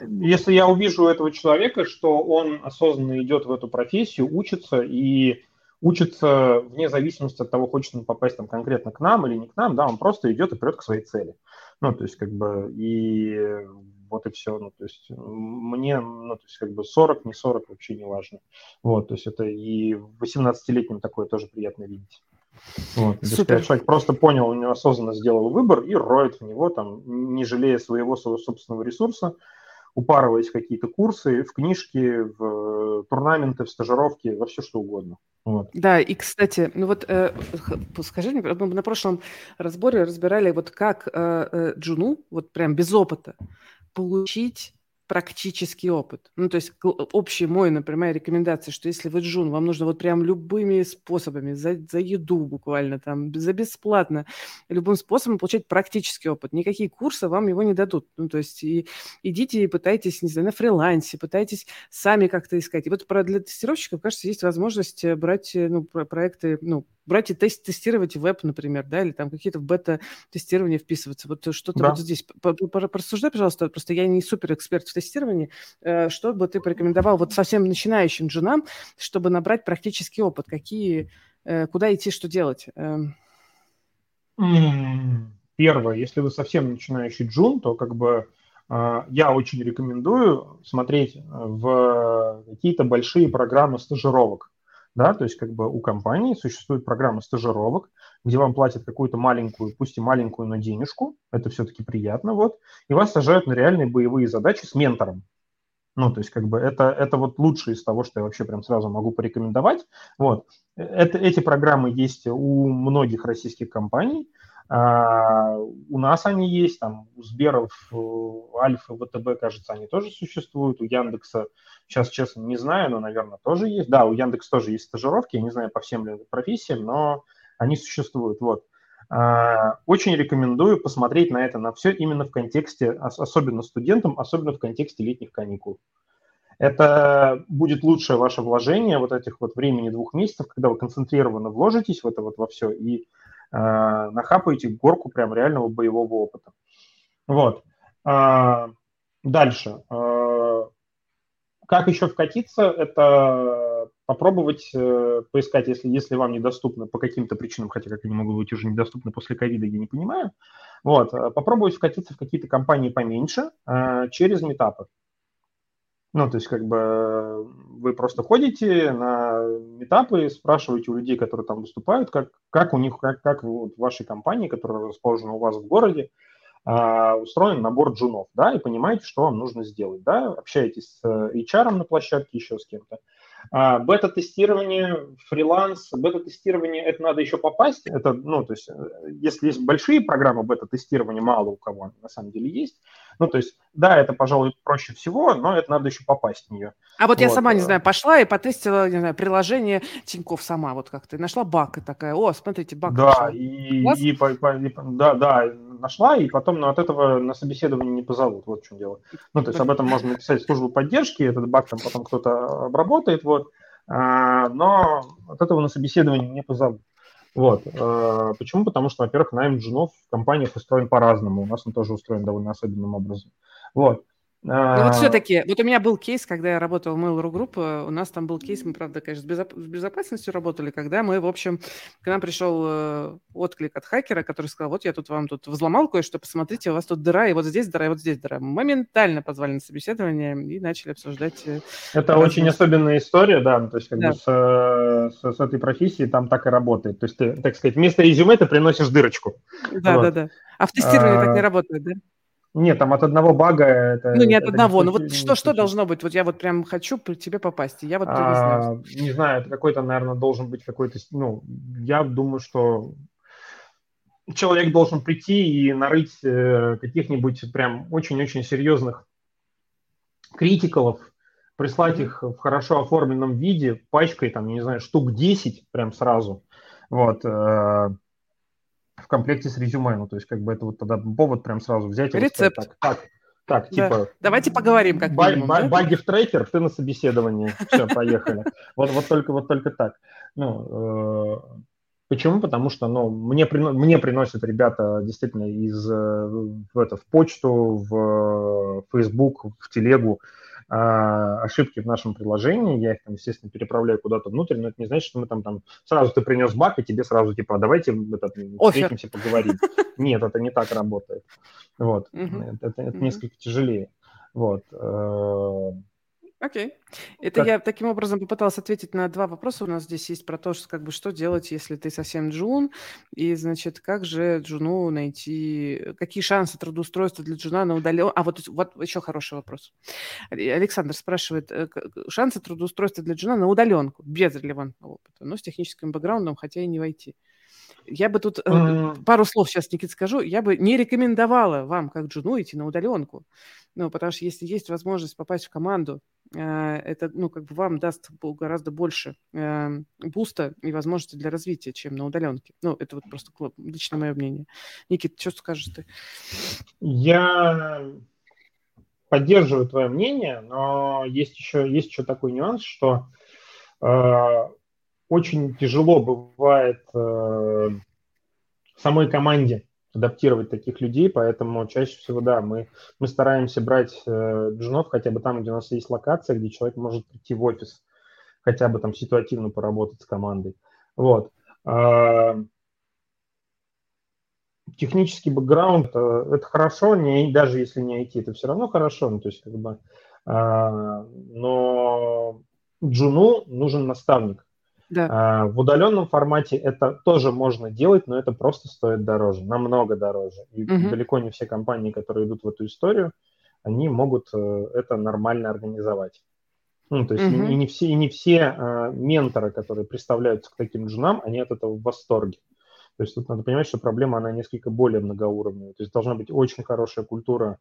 Если я увижу у этого человека, что он осознанно идет в эту профессию, учится и учится вне зависимости от того, хочет он попасть там конкретно к нам или не к нам, да, он просто идет и прет к своей цели. Ну, то есть, как бы, и вот и все. Ну, то есть, мне, ну, то есть, как бы 40, не 40, вообще не важно. Вот, то есть, это и 18-летним такое тоже приятно видеть. Вот, Супер. человек просто понял, у него осознанно сделал выбор и роет в него, там, не жалея своего, своего собственного ресурса, упарываясь в какие-то курсы, в книжки, в турнаменты, в стажировки, во все что угодно. Вот. Да, и, кстати, ну вот э, скажи мне, мы на прошлом разборе разбирали, вот как э, э, Джуну, вот прям без опыта, получить практический опыт. Ну, то есть общий мой, например, рекомендация, что если вы джун, вам нужно вот прям любыми способами, за, за еду буквально, там, за бесплатно, любым способом получать практический опыт. Никакие курсы вам его не дадут. Ну, то есть и идите и пытайтесь, не знаю, на фрилансе, пытайтесь сами как-то искать. И вот про, для тестировщиков, кажется, есть возможность э, брать э, ну, проекты, ну, брать и тест, тестировать веб, например, да, или там какие-то в бета-тестирования вписываться. Вот что-то да. вот здесь. Порассуждай, пожалуйста, просто я не супер эксперт в тестировании. Э, что бы ты порекомендовал вот совсем начинающим джунам, чтобы набрать практический опыт? Какие, э, куда идти, что делать? Эм. Первое, если вы совсем начинающий джун, то как бы э, я очень рекомендую смотреть в какие-то большие программы стажировок да, то есть как бы у компании существует программа стажировок, где вам платят какую-то маленькую, пусть и маленькую, но денежку, это все-таки приятно, вот, и вас сажают на реальные боевые задачи с ментором. Ну, то есть, как бы, это, это вот лучшее из того, что я вообще прям сразу могу порекомендовать. Вот. Это, эти программы есть у многих российских компаний. А, у нас они есть, там, у Сберов, Альфа, ВТБ, кажется, они тоже существуют, у Яндекса, сейчас, честно, не знаю, но, наверное, тоже есть. Да, у Яндекса тоже есть стажировки, я не знаю по всем ли профессиям, но они существуют, вот. А, очень рекомендую посмотреть на это, на все именно в контексте, особенно студентам, особенно в контексте летних каникул. Это будет лучшее ваше вложение вот этих вот времени двух месяцев, когда вы концентрированно вложитесь в это вот во все и нахапаете горку прям реального боевого опыта. Вот. Э, дальше. Э, как еще вкатиться? Это попробовать э, поискать, если, если вам недоступно по каким-то причинам, хотя как они могут быть уже недоступны после ковида, я не понимаю, вот, э, попробовать вкатиться в какие-то компании поменьше э, через метапы. Ну, то есть, как бы вы просто ходите на метапы, спрашиваете у людей, которые там выступают, как, как у них, как, как вот в вашей компании, которая расположена у вас в городе, а, устроен набор джунов, да, и понимаете, что вам нужно сделать, да, общаетесь с HR на площадке, еще с кем-то, а, бета-тестирование, фриланс, бета-тестирование, это надо еще попасть. Это, ну, то есть, э, если есть большие программы бета-тестирования, мало у кого на самом деле есть. Ну, то есть, да, это, пожалуй, проще всего, но это надо еще попасть в нее. А вот, вот я сама, не э. знаю, пошла и потестила, не знаю, приложение Тиньков сама, вот как-то, нашла баг и такая, о, смотрите, баг. Да, и, и, и, и, да, да, нашла, и потом ну, от этого на собеседование не позовут, вот в чем дело. Ну, то есть об этом можно написать в службу поддержки, этот баг там потом кто-то обработает, вот, а, но от этого на собеседование не позовут. Вот. Э, почему? Потому что, во-первых, найм джунов в компаниях устроен по-разному. У нас он тоже устроен довольно особенным образом. Вот. Ну вот а, все-таки, вот у меня был кейс, когда я работал в Mail.ru Group, э, у нас там был кейс, мы, правда, конечно, с, безоп- с безопасностью работали, когда мы, в общем, к нам пришел э, отклик от хакера, который сказал, вот я тут вам тут взломал кое-что, посмотрите, у вас тут дыра, и вот здесь дыра, и вот здесь дыра. Моментально позвали на собеседование и начали обсуждать. Э, Это разные... очень особенная история, да, то есть как да. бы с, с, с этой профессией там так и работает. То есть ты, так сказать, вместо резюме ты приносишь дырочку. Да, вот. да, да. А в тестировании а... так не работает, да? Нет, там от одного бага это... Ну, не от одного. Ну, вот что, что должно быть? Вот я вот прям хочу при тебе попасть, я вот а, не знаю. Не знаю, это какой-то, наверное, должен быть какой-то... Ну, я думаю, что человек должен прийти и нарыть э, каких-нибудь прям очень-очень серьезных критикалов, прислать mm-hmm. их в хорошо оформленном виде, пачкой, там, не знаю, штук 10 прям сразу. Вот. Э, в комплекте с резюме. Ну, то есть, как бы это вот тогда повод прям сразу взять и Рецепт. Сказать, так, так, так, да. типа... Давайте поговорим как баг, минимум, баг, да? Баги в трекер, ты на собеседовании. Все, поехали. Вот, вот, только, вот только так. Ну, э, почему? Потому что ну, мне, мне приносят ребята действительно из, э, в, это, в почту, в Facebook, в телегу а, ошибки в нашем приложении, я их там, естественно, переправляю куда-то внутрь, но это не значит, что мы там, там сразу ты принес баг, и тебе сразу, типа, «А давайте это, встретимся, поговорим. Нет, это не так работает. Вот. Это, это несколько тяжелее. Вот. Э, Окей. Это как... я таким образом попыталась ответить на два вопроса. У нас здесь есть про то, что, как бы, что делать, если ты совсем джун, и, значит, как же джуну найти, какие шансы трудоустройства для джуна на удален... А вот, вот еще хороший вопрос. Александр спрашивает, э, шансы трудоустройства для джуна на удаленку, без релевантного опыта, но с техническим бэкграундом, хотя и не войти. Я бы тут mm. пару слов сейчас, Никит, скажу. Я бы не рекомендовала вам, как джуну, идти на удаленку. Ну, потому что если есть возможность попасть в команду, э, это, ну, как бы вам даст гораздо больше э, буста и возможности для развития, чем на удаленке. Ну, это вот просто личное мое мнение. Никит, что скажешь ты? Я поддерживаю твое мнение, но есть еще, есть еще такой нюанс, что э, очень тяжело бывает э, самой команде адаптировать таких людей, поэтому чаще всего, да, мы, мы стараемся брать э, джунов хотя бы там, где у нас есть локация, где человек может прийти в офис, хотя бы там ситуативно поработать с командой. Вот. Э, технический бэкграунд это, это хорошо, не, даже если не IT, это все равно хорошо, ну, то есть как бы, э, но джуну нужен наставник. Да. А, в удаленном формате это тоже можно делать, но это просто стоит дороже, намного дороже. И угу. далеко не все компании, которые идут в эту историю, они могут э, это нормально организовать. Ну, то есть угу. и, и не все, и не все а, менторы, которые представляются к таким джунам, они от этого в восторге. То есть тут надо понимать, что проблема, она несколько более многоуровневая. То есть должна быть очень хорошая культура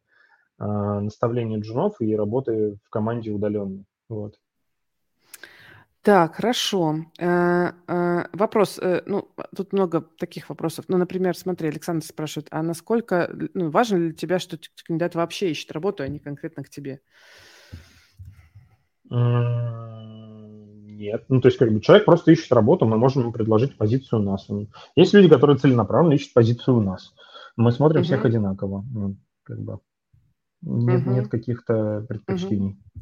а, наставления джунов и работы в команде удаленно. Вот. Так, хорошо. Э, э, вопрос, э, ну, тут много таких вопросов. Ну, например, смотри, Александр спрашивает, а насколько, ну, важно для тебя, что кандидат вообще ищет работу, а не конкретно к тебе? Нет. Ну, то есть, как бы человек просто ищет работу, мы можем ему предложить позицию у нас. Есть люди, которые целенаправленно ищут позицию у нас. Мы смотрим угу. всех одинаково. Ну, как бы. Нет, угу. нет каких-то предпочтений. Угу.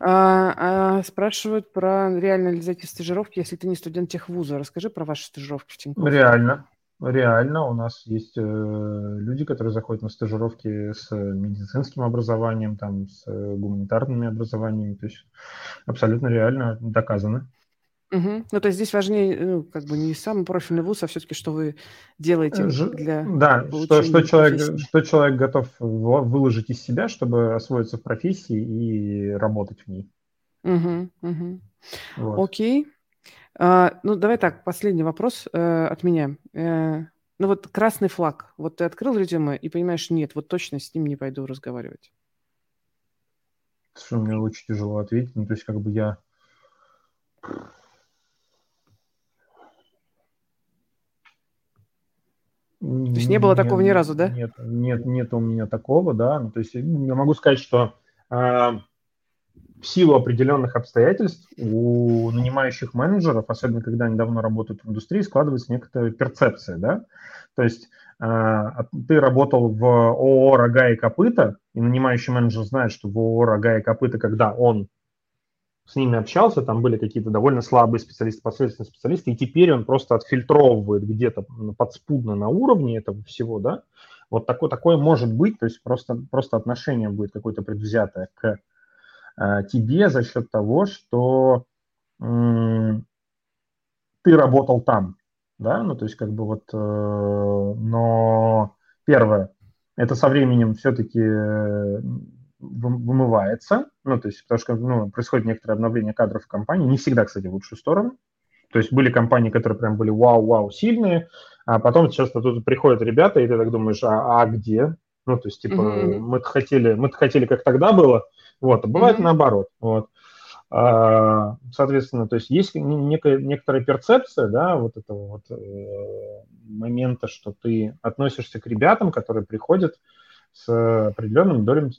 А, а, спрашивают про реально ли зайти в стажировки, если ты не студент техвуза. Расскажи про ваши стажировки в Тинькофф. Реально. Реально, у нас есть э, люди, которые заходят на стажировки с медицинским образованием, там, с гуманитарными образованиями, то есть абсолютно реально доказано. Угу. Ну, то есть здесь важнее, ну, как бы не сам профильный вуз, а все-таки что вы делаете Ж... для Да, что, что, человек, что человек готов выложить из себя, чтобы освоиться в профессии и работать в ней. Угу, угу. Вот. Окей. А, ну, давай так, последний вопрос э, от меня. Э, ну, вот красный флаг. Вот ты открыл резюме и понимаешь, нет, вот точно с ним не пойду разговаривать. Что мне очень тяжело ответить. Ну, то есть, как бы я то есть не было нет, такого ни разу, да? Нет, нет, нет у меня такого, да. Ну, то есть я могу сказать, что э, в силу определенных обстоятельств у нанимающих менеджеров, особенно когда они давно работают в индустрии, складывается некоторая перцепция, да. То есть э, ты работал в ООО «Рога и копыта», и нанимающий менеджер знает, что в ООО «Рога и копыта», когда он с ними общался, там были какие-то довольно слабые специалисты, посредственные специалисты, и теперь он просто отфильтровывает где-то подспудно на уровне этого всего, да, вот такое, такое может быть, то есть просто, просто отношение будет какое-то предвзятое к э, тебе за счет того, что э, ты работал там, да, ну, то есть как бы вот, э, но первое, это со временем все-таки э, вымывается, ну, то есть, потому что ну, происходит некоторое обновление кадров в компании, не всегда, кстати, в лучшую сторону. То есть были компании, которые прям были вау-вау сильные, а потом часто тут приходят ребята, и ты так думаешь, а, а где? Ну, то есть, типа, mm-hmm. мы хотели, мы хотели, как тогда было, вот, а бывает mm-hmm. наоборот, вот. А, соответственно, то есть есть некая, некоторая перцепция, да, вот этого вот э, момента, что ты относишься к ребятам, которые приходят с определенным долей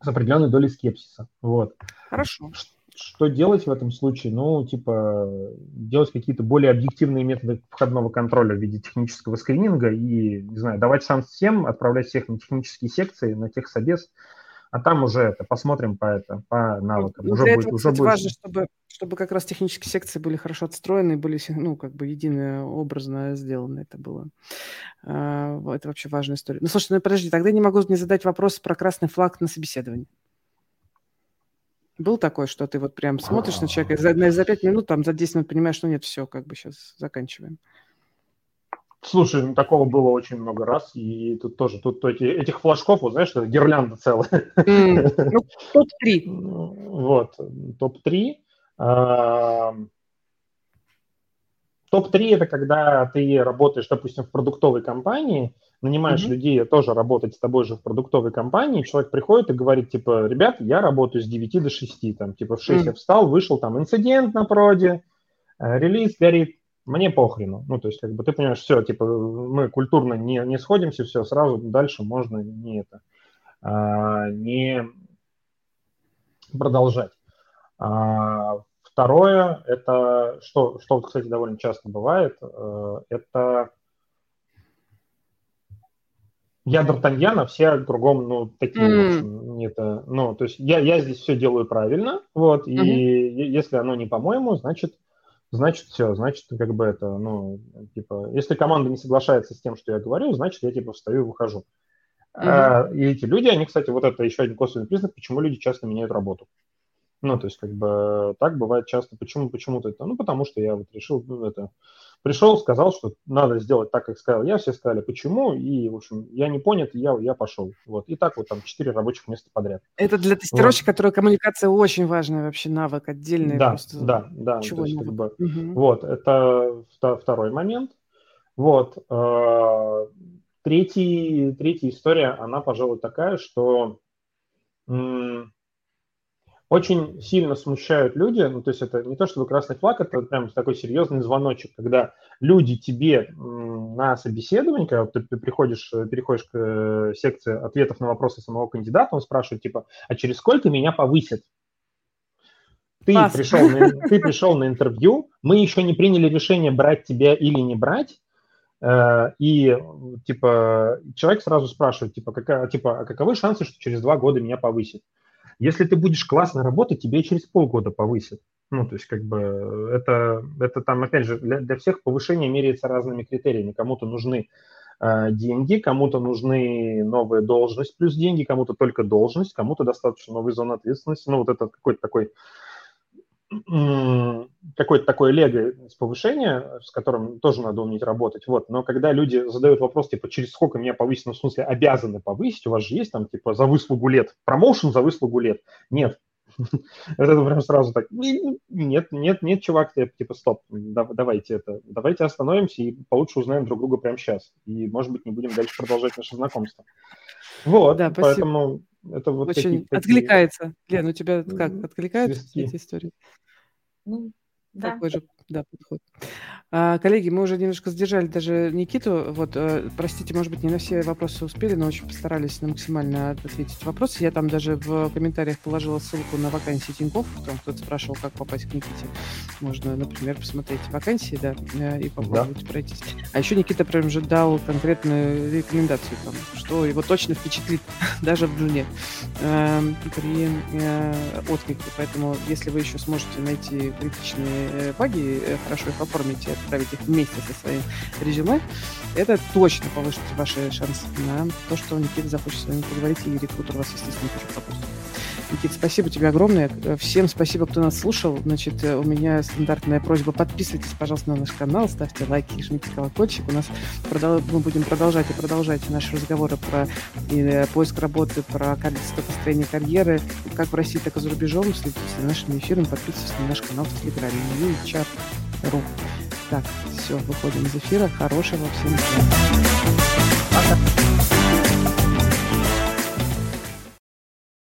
с определенной долей скепсиса. Вот. Хорошо. Что делать в этом случае? Ну, типа, делать какие-то более объективные методы входного контроля в виде технического скрининга и, не знаю, давать шанс всем, отправлять всех на технические секции, на техсобес, а там уже это посмотрим по это по навыкам. Ну, уже для будет, этого, уже кстати, будет... важно, чтобы чтобы как раз технические секции были хорошо отстроены, были ну как бы едино образно сделаны. Это было а, это вообще важная история. Ну слушай, ну подожди, тогда не могу не задать вопрос про красный флаг на собеседовании. Был такой, что ты вот прям смотришь на человека, и за, за 5 минут, там, за 10 минут понимаешь, что нет, все, как бы сейчас заканчиваем. Слушай, ну, такого было очень много раз, и тут тоже, тут эти, этих флажков, вот знаешь, гирлянда целая. Mm, ну, топ-3. Вот, топ-3. Топ-3 это когда ты работаешь, допустим, в продуктовой компании, нанимаешь mm-hmm. людей тоже работать с тобой же в продуктовой компании, человек приходит и говорит, типа, ребят, я работаю с 9 до 6, там, типа, в 6 mm-hmm. я встал, вышел, там, инцидент на проде, э, релиз горит, мне похрену. Ну, то есть, как бы ты понимаешь, все, типа, мы культурно не, не сходимся, все, сразу дальше можно не это, а, не продолжать. А, второе, это, что, что, кстати, довольно часто бывает, э, это я Д'Артаньян, а все кругом, ну, такие, mm. в общем, это, ну, то есть я, я здесь все делаю правильно, вот, mm-hmm. и если оно не по-моему, значит, значит все, значит как бы это, ну, типа, если команда не соглашается с тем, что я говорю, значит я типа встаю и выхожу. Mm-hmm. А, и эти люди, они, кстати, вот это еще один косвенный признак, почему люди часто меняют работу. Ну, то есть, как бы так бывает часто. Почему, почему-то это? Ну, потому что я вот решил, ну, это, пришел, сказал, что надо сделать так, как сказал я, все сказали, почему, и, в общем, я не понят, я, я пошел. Вот, и так вот там четыре рабочих места подряд. Это для тестировщика, вот. который коммуникация очень важный вообще навык, отдельный. Да, просто... да, да. Чего есть, как бы, угу. Вот, это второй момент. Вот. Э, третий, третья история, она, пожалуй, такая, что очень сильно смущают люди, ну, то есть это не то, чтобы красный флаг, это прям такой серьезный звоночек, когда люди тебе на собеседование, когда ты, приходишь, переходишь к э, секции ответов на вопросы самого кандидата, он спрашивает, типа, а через сколько меня повысят? Ты пришел, на, ты пришел на интервью, мы еще не приняли решение, брать тебя или не брать, э, и типа человек сразу спрашивает, типа, какая, типа, а каковы шансы, что через два года меня повысят? Если ты будешь классно работать, тебе через полгода повысят. Ну, то есть, как бы, это, это там, опять же, для, для всех повышение меряется разными критериями. Кому-то нужны э, деньги, кому-то нужны новая должность плюс деньги, кому-то только должность, кому-то достаточно новой зоны ответственности. Ну, вот это какой-то такой какое-то такое лего с повышения, с которым тоже надо уметь работать. Вот. Но когда люди задают вопрос, типа, через сколько меня повысить, ну, в смысле, обязаны повысить, у вас же есть там, типа, за выслугу лет, промоушен за выслугу лет. Нет. Это прям сразу так, нет, нет, нет, чувак, типа, стоп, давайте это, давайте остановимся и получше узнаем друг друга прямо сейчас. И, может быть, не будем дальше продолжать наше знакомство. Вот, да, поэтому это вот Очень такие, откликается. Такие... Лен, у тебя как, откликаются эти истории? Ну, да. Такой же да, подходит. А, коллеги, мы уже немножко задержали даже Никиту. Вот, э, простите, может быть, не на все вопросы успели, но очень постарались на максимально ответить вопросы. Я там даже в комментариях положила ссылку на вакансии Тинькофф. Там кто-то спрашивал, как попасть к Никите. Можно, например, посмотреть вакансии, да, э, и попробовать да. пройтись. А еще Никита прям же дал конкретную рекомендацию, там, что его точно впечатлит даже в Джуне э, при э, отклике. Поэтому, если вы еще сможете найти критичные э, баги, э, хорошо их оформить и отправить их вместе со своим резюме, это точно повысит ваши шансы на то, что Никита захочет с вами поговорить, и рекрутер вас, естественно, тоже пропустит. Никита, спасибо тебе огромное. Всем спасибо, кто нас слушал. Значит, у меня стандартная просьба. Подписывайтесь, пожалуйста, на наш канал, ставьте лайки, жмите колокольчик. У нас продол... мы будем продолжать и продолжать наши разговоры про и, э, поиск работы, про качество построения карьеры, как в России, так и за рубежом. Следите за нашими эфирами, подписывайтесь на наш канал в Телеграме. Чат.ру. Так, все, выходим из эфира. Хорошего всем. Пока.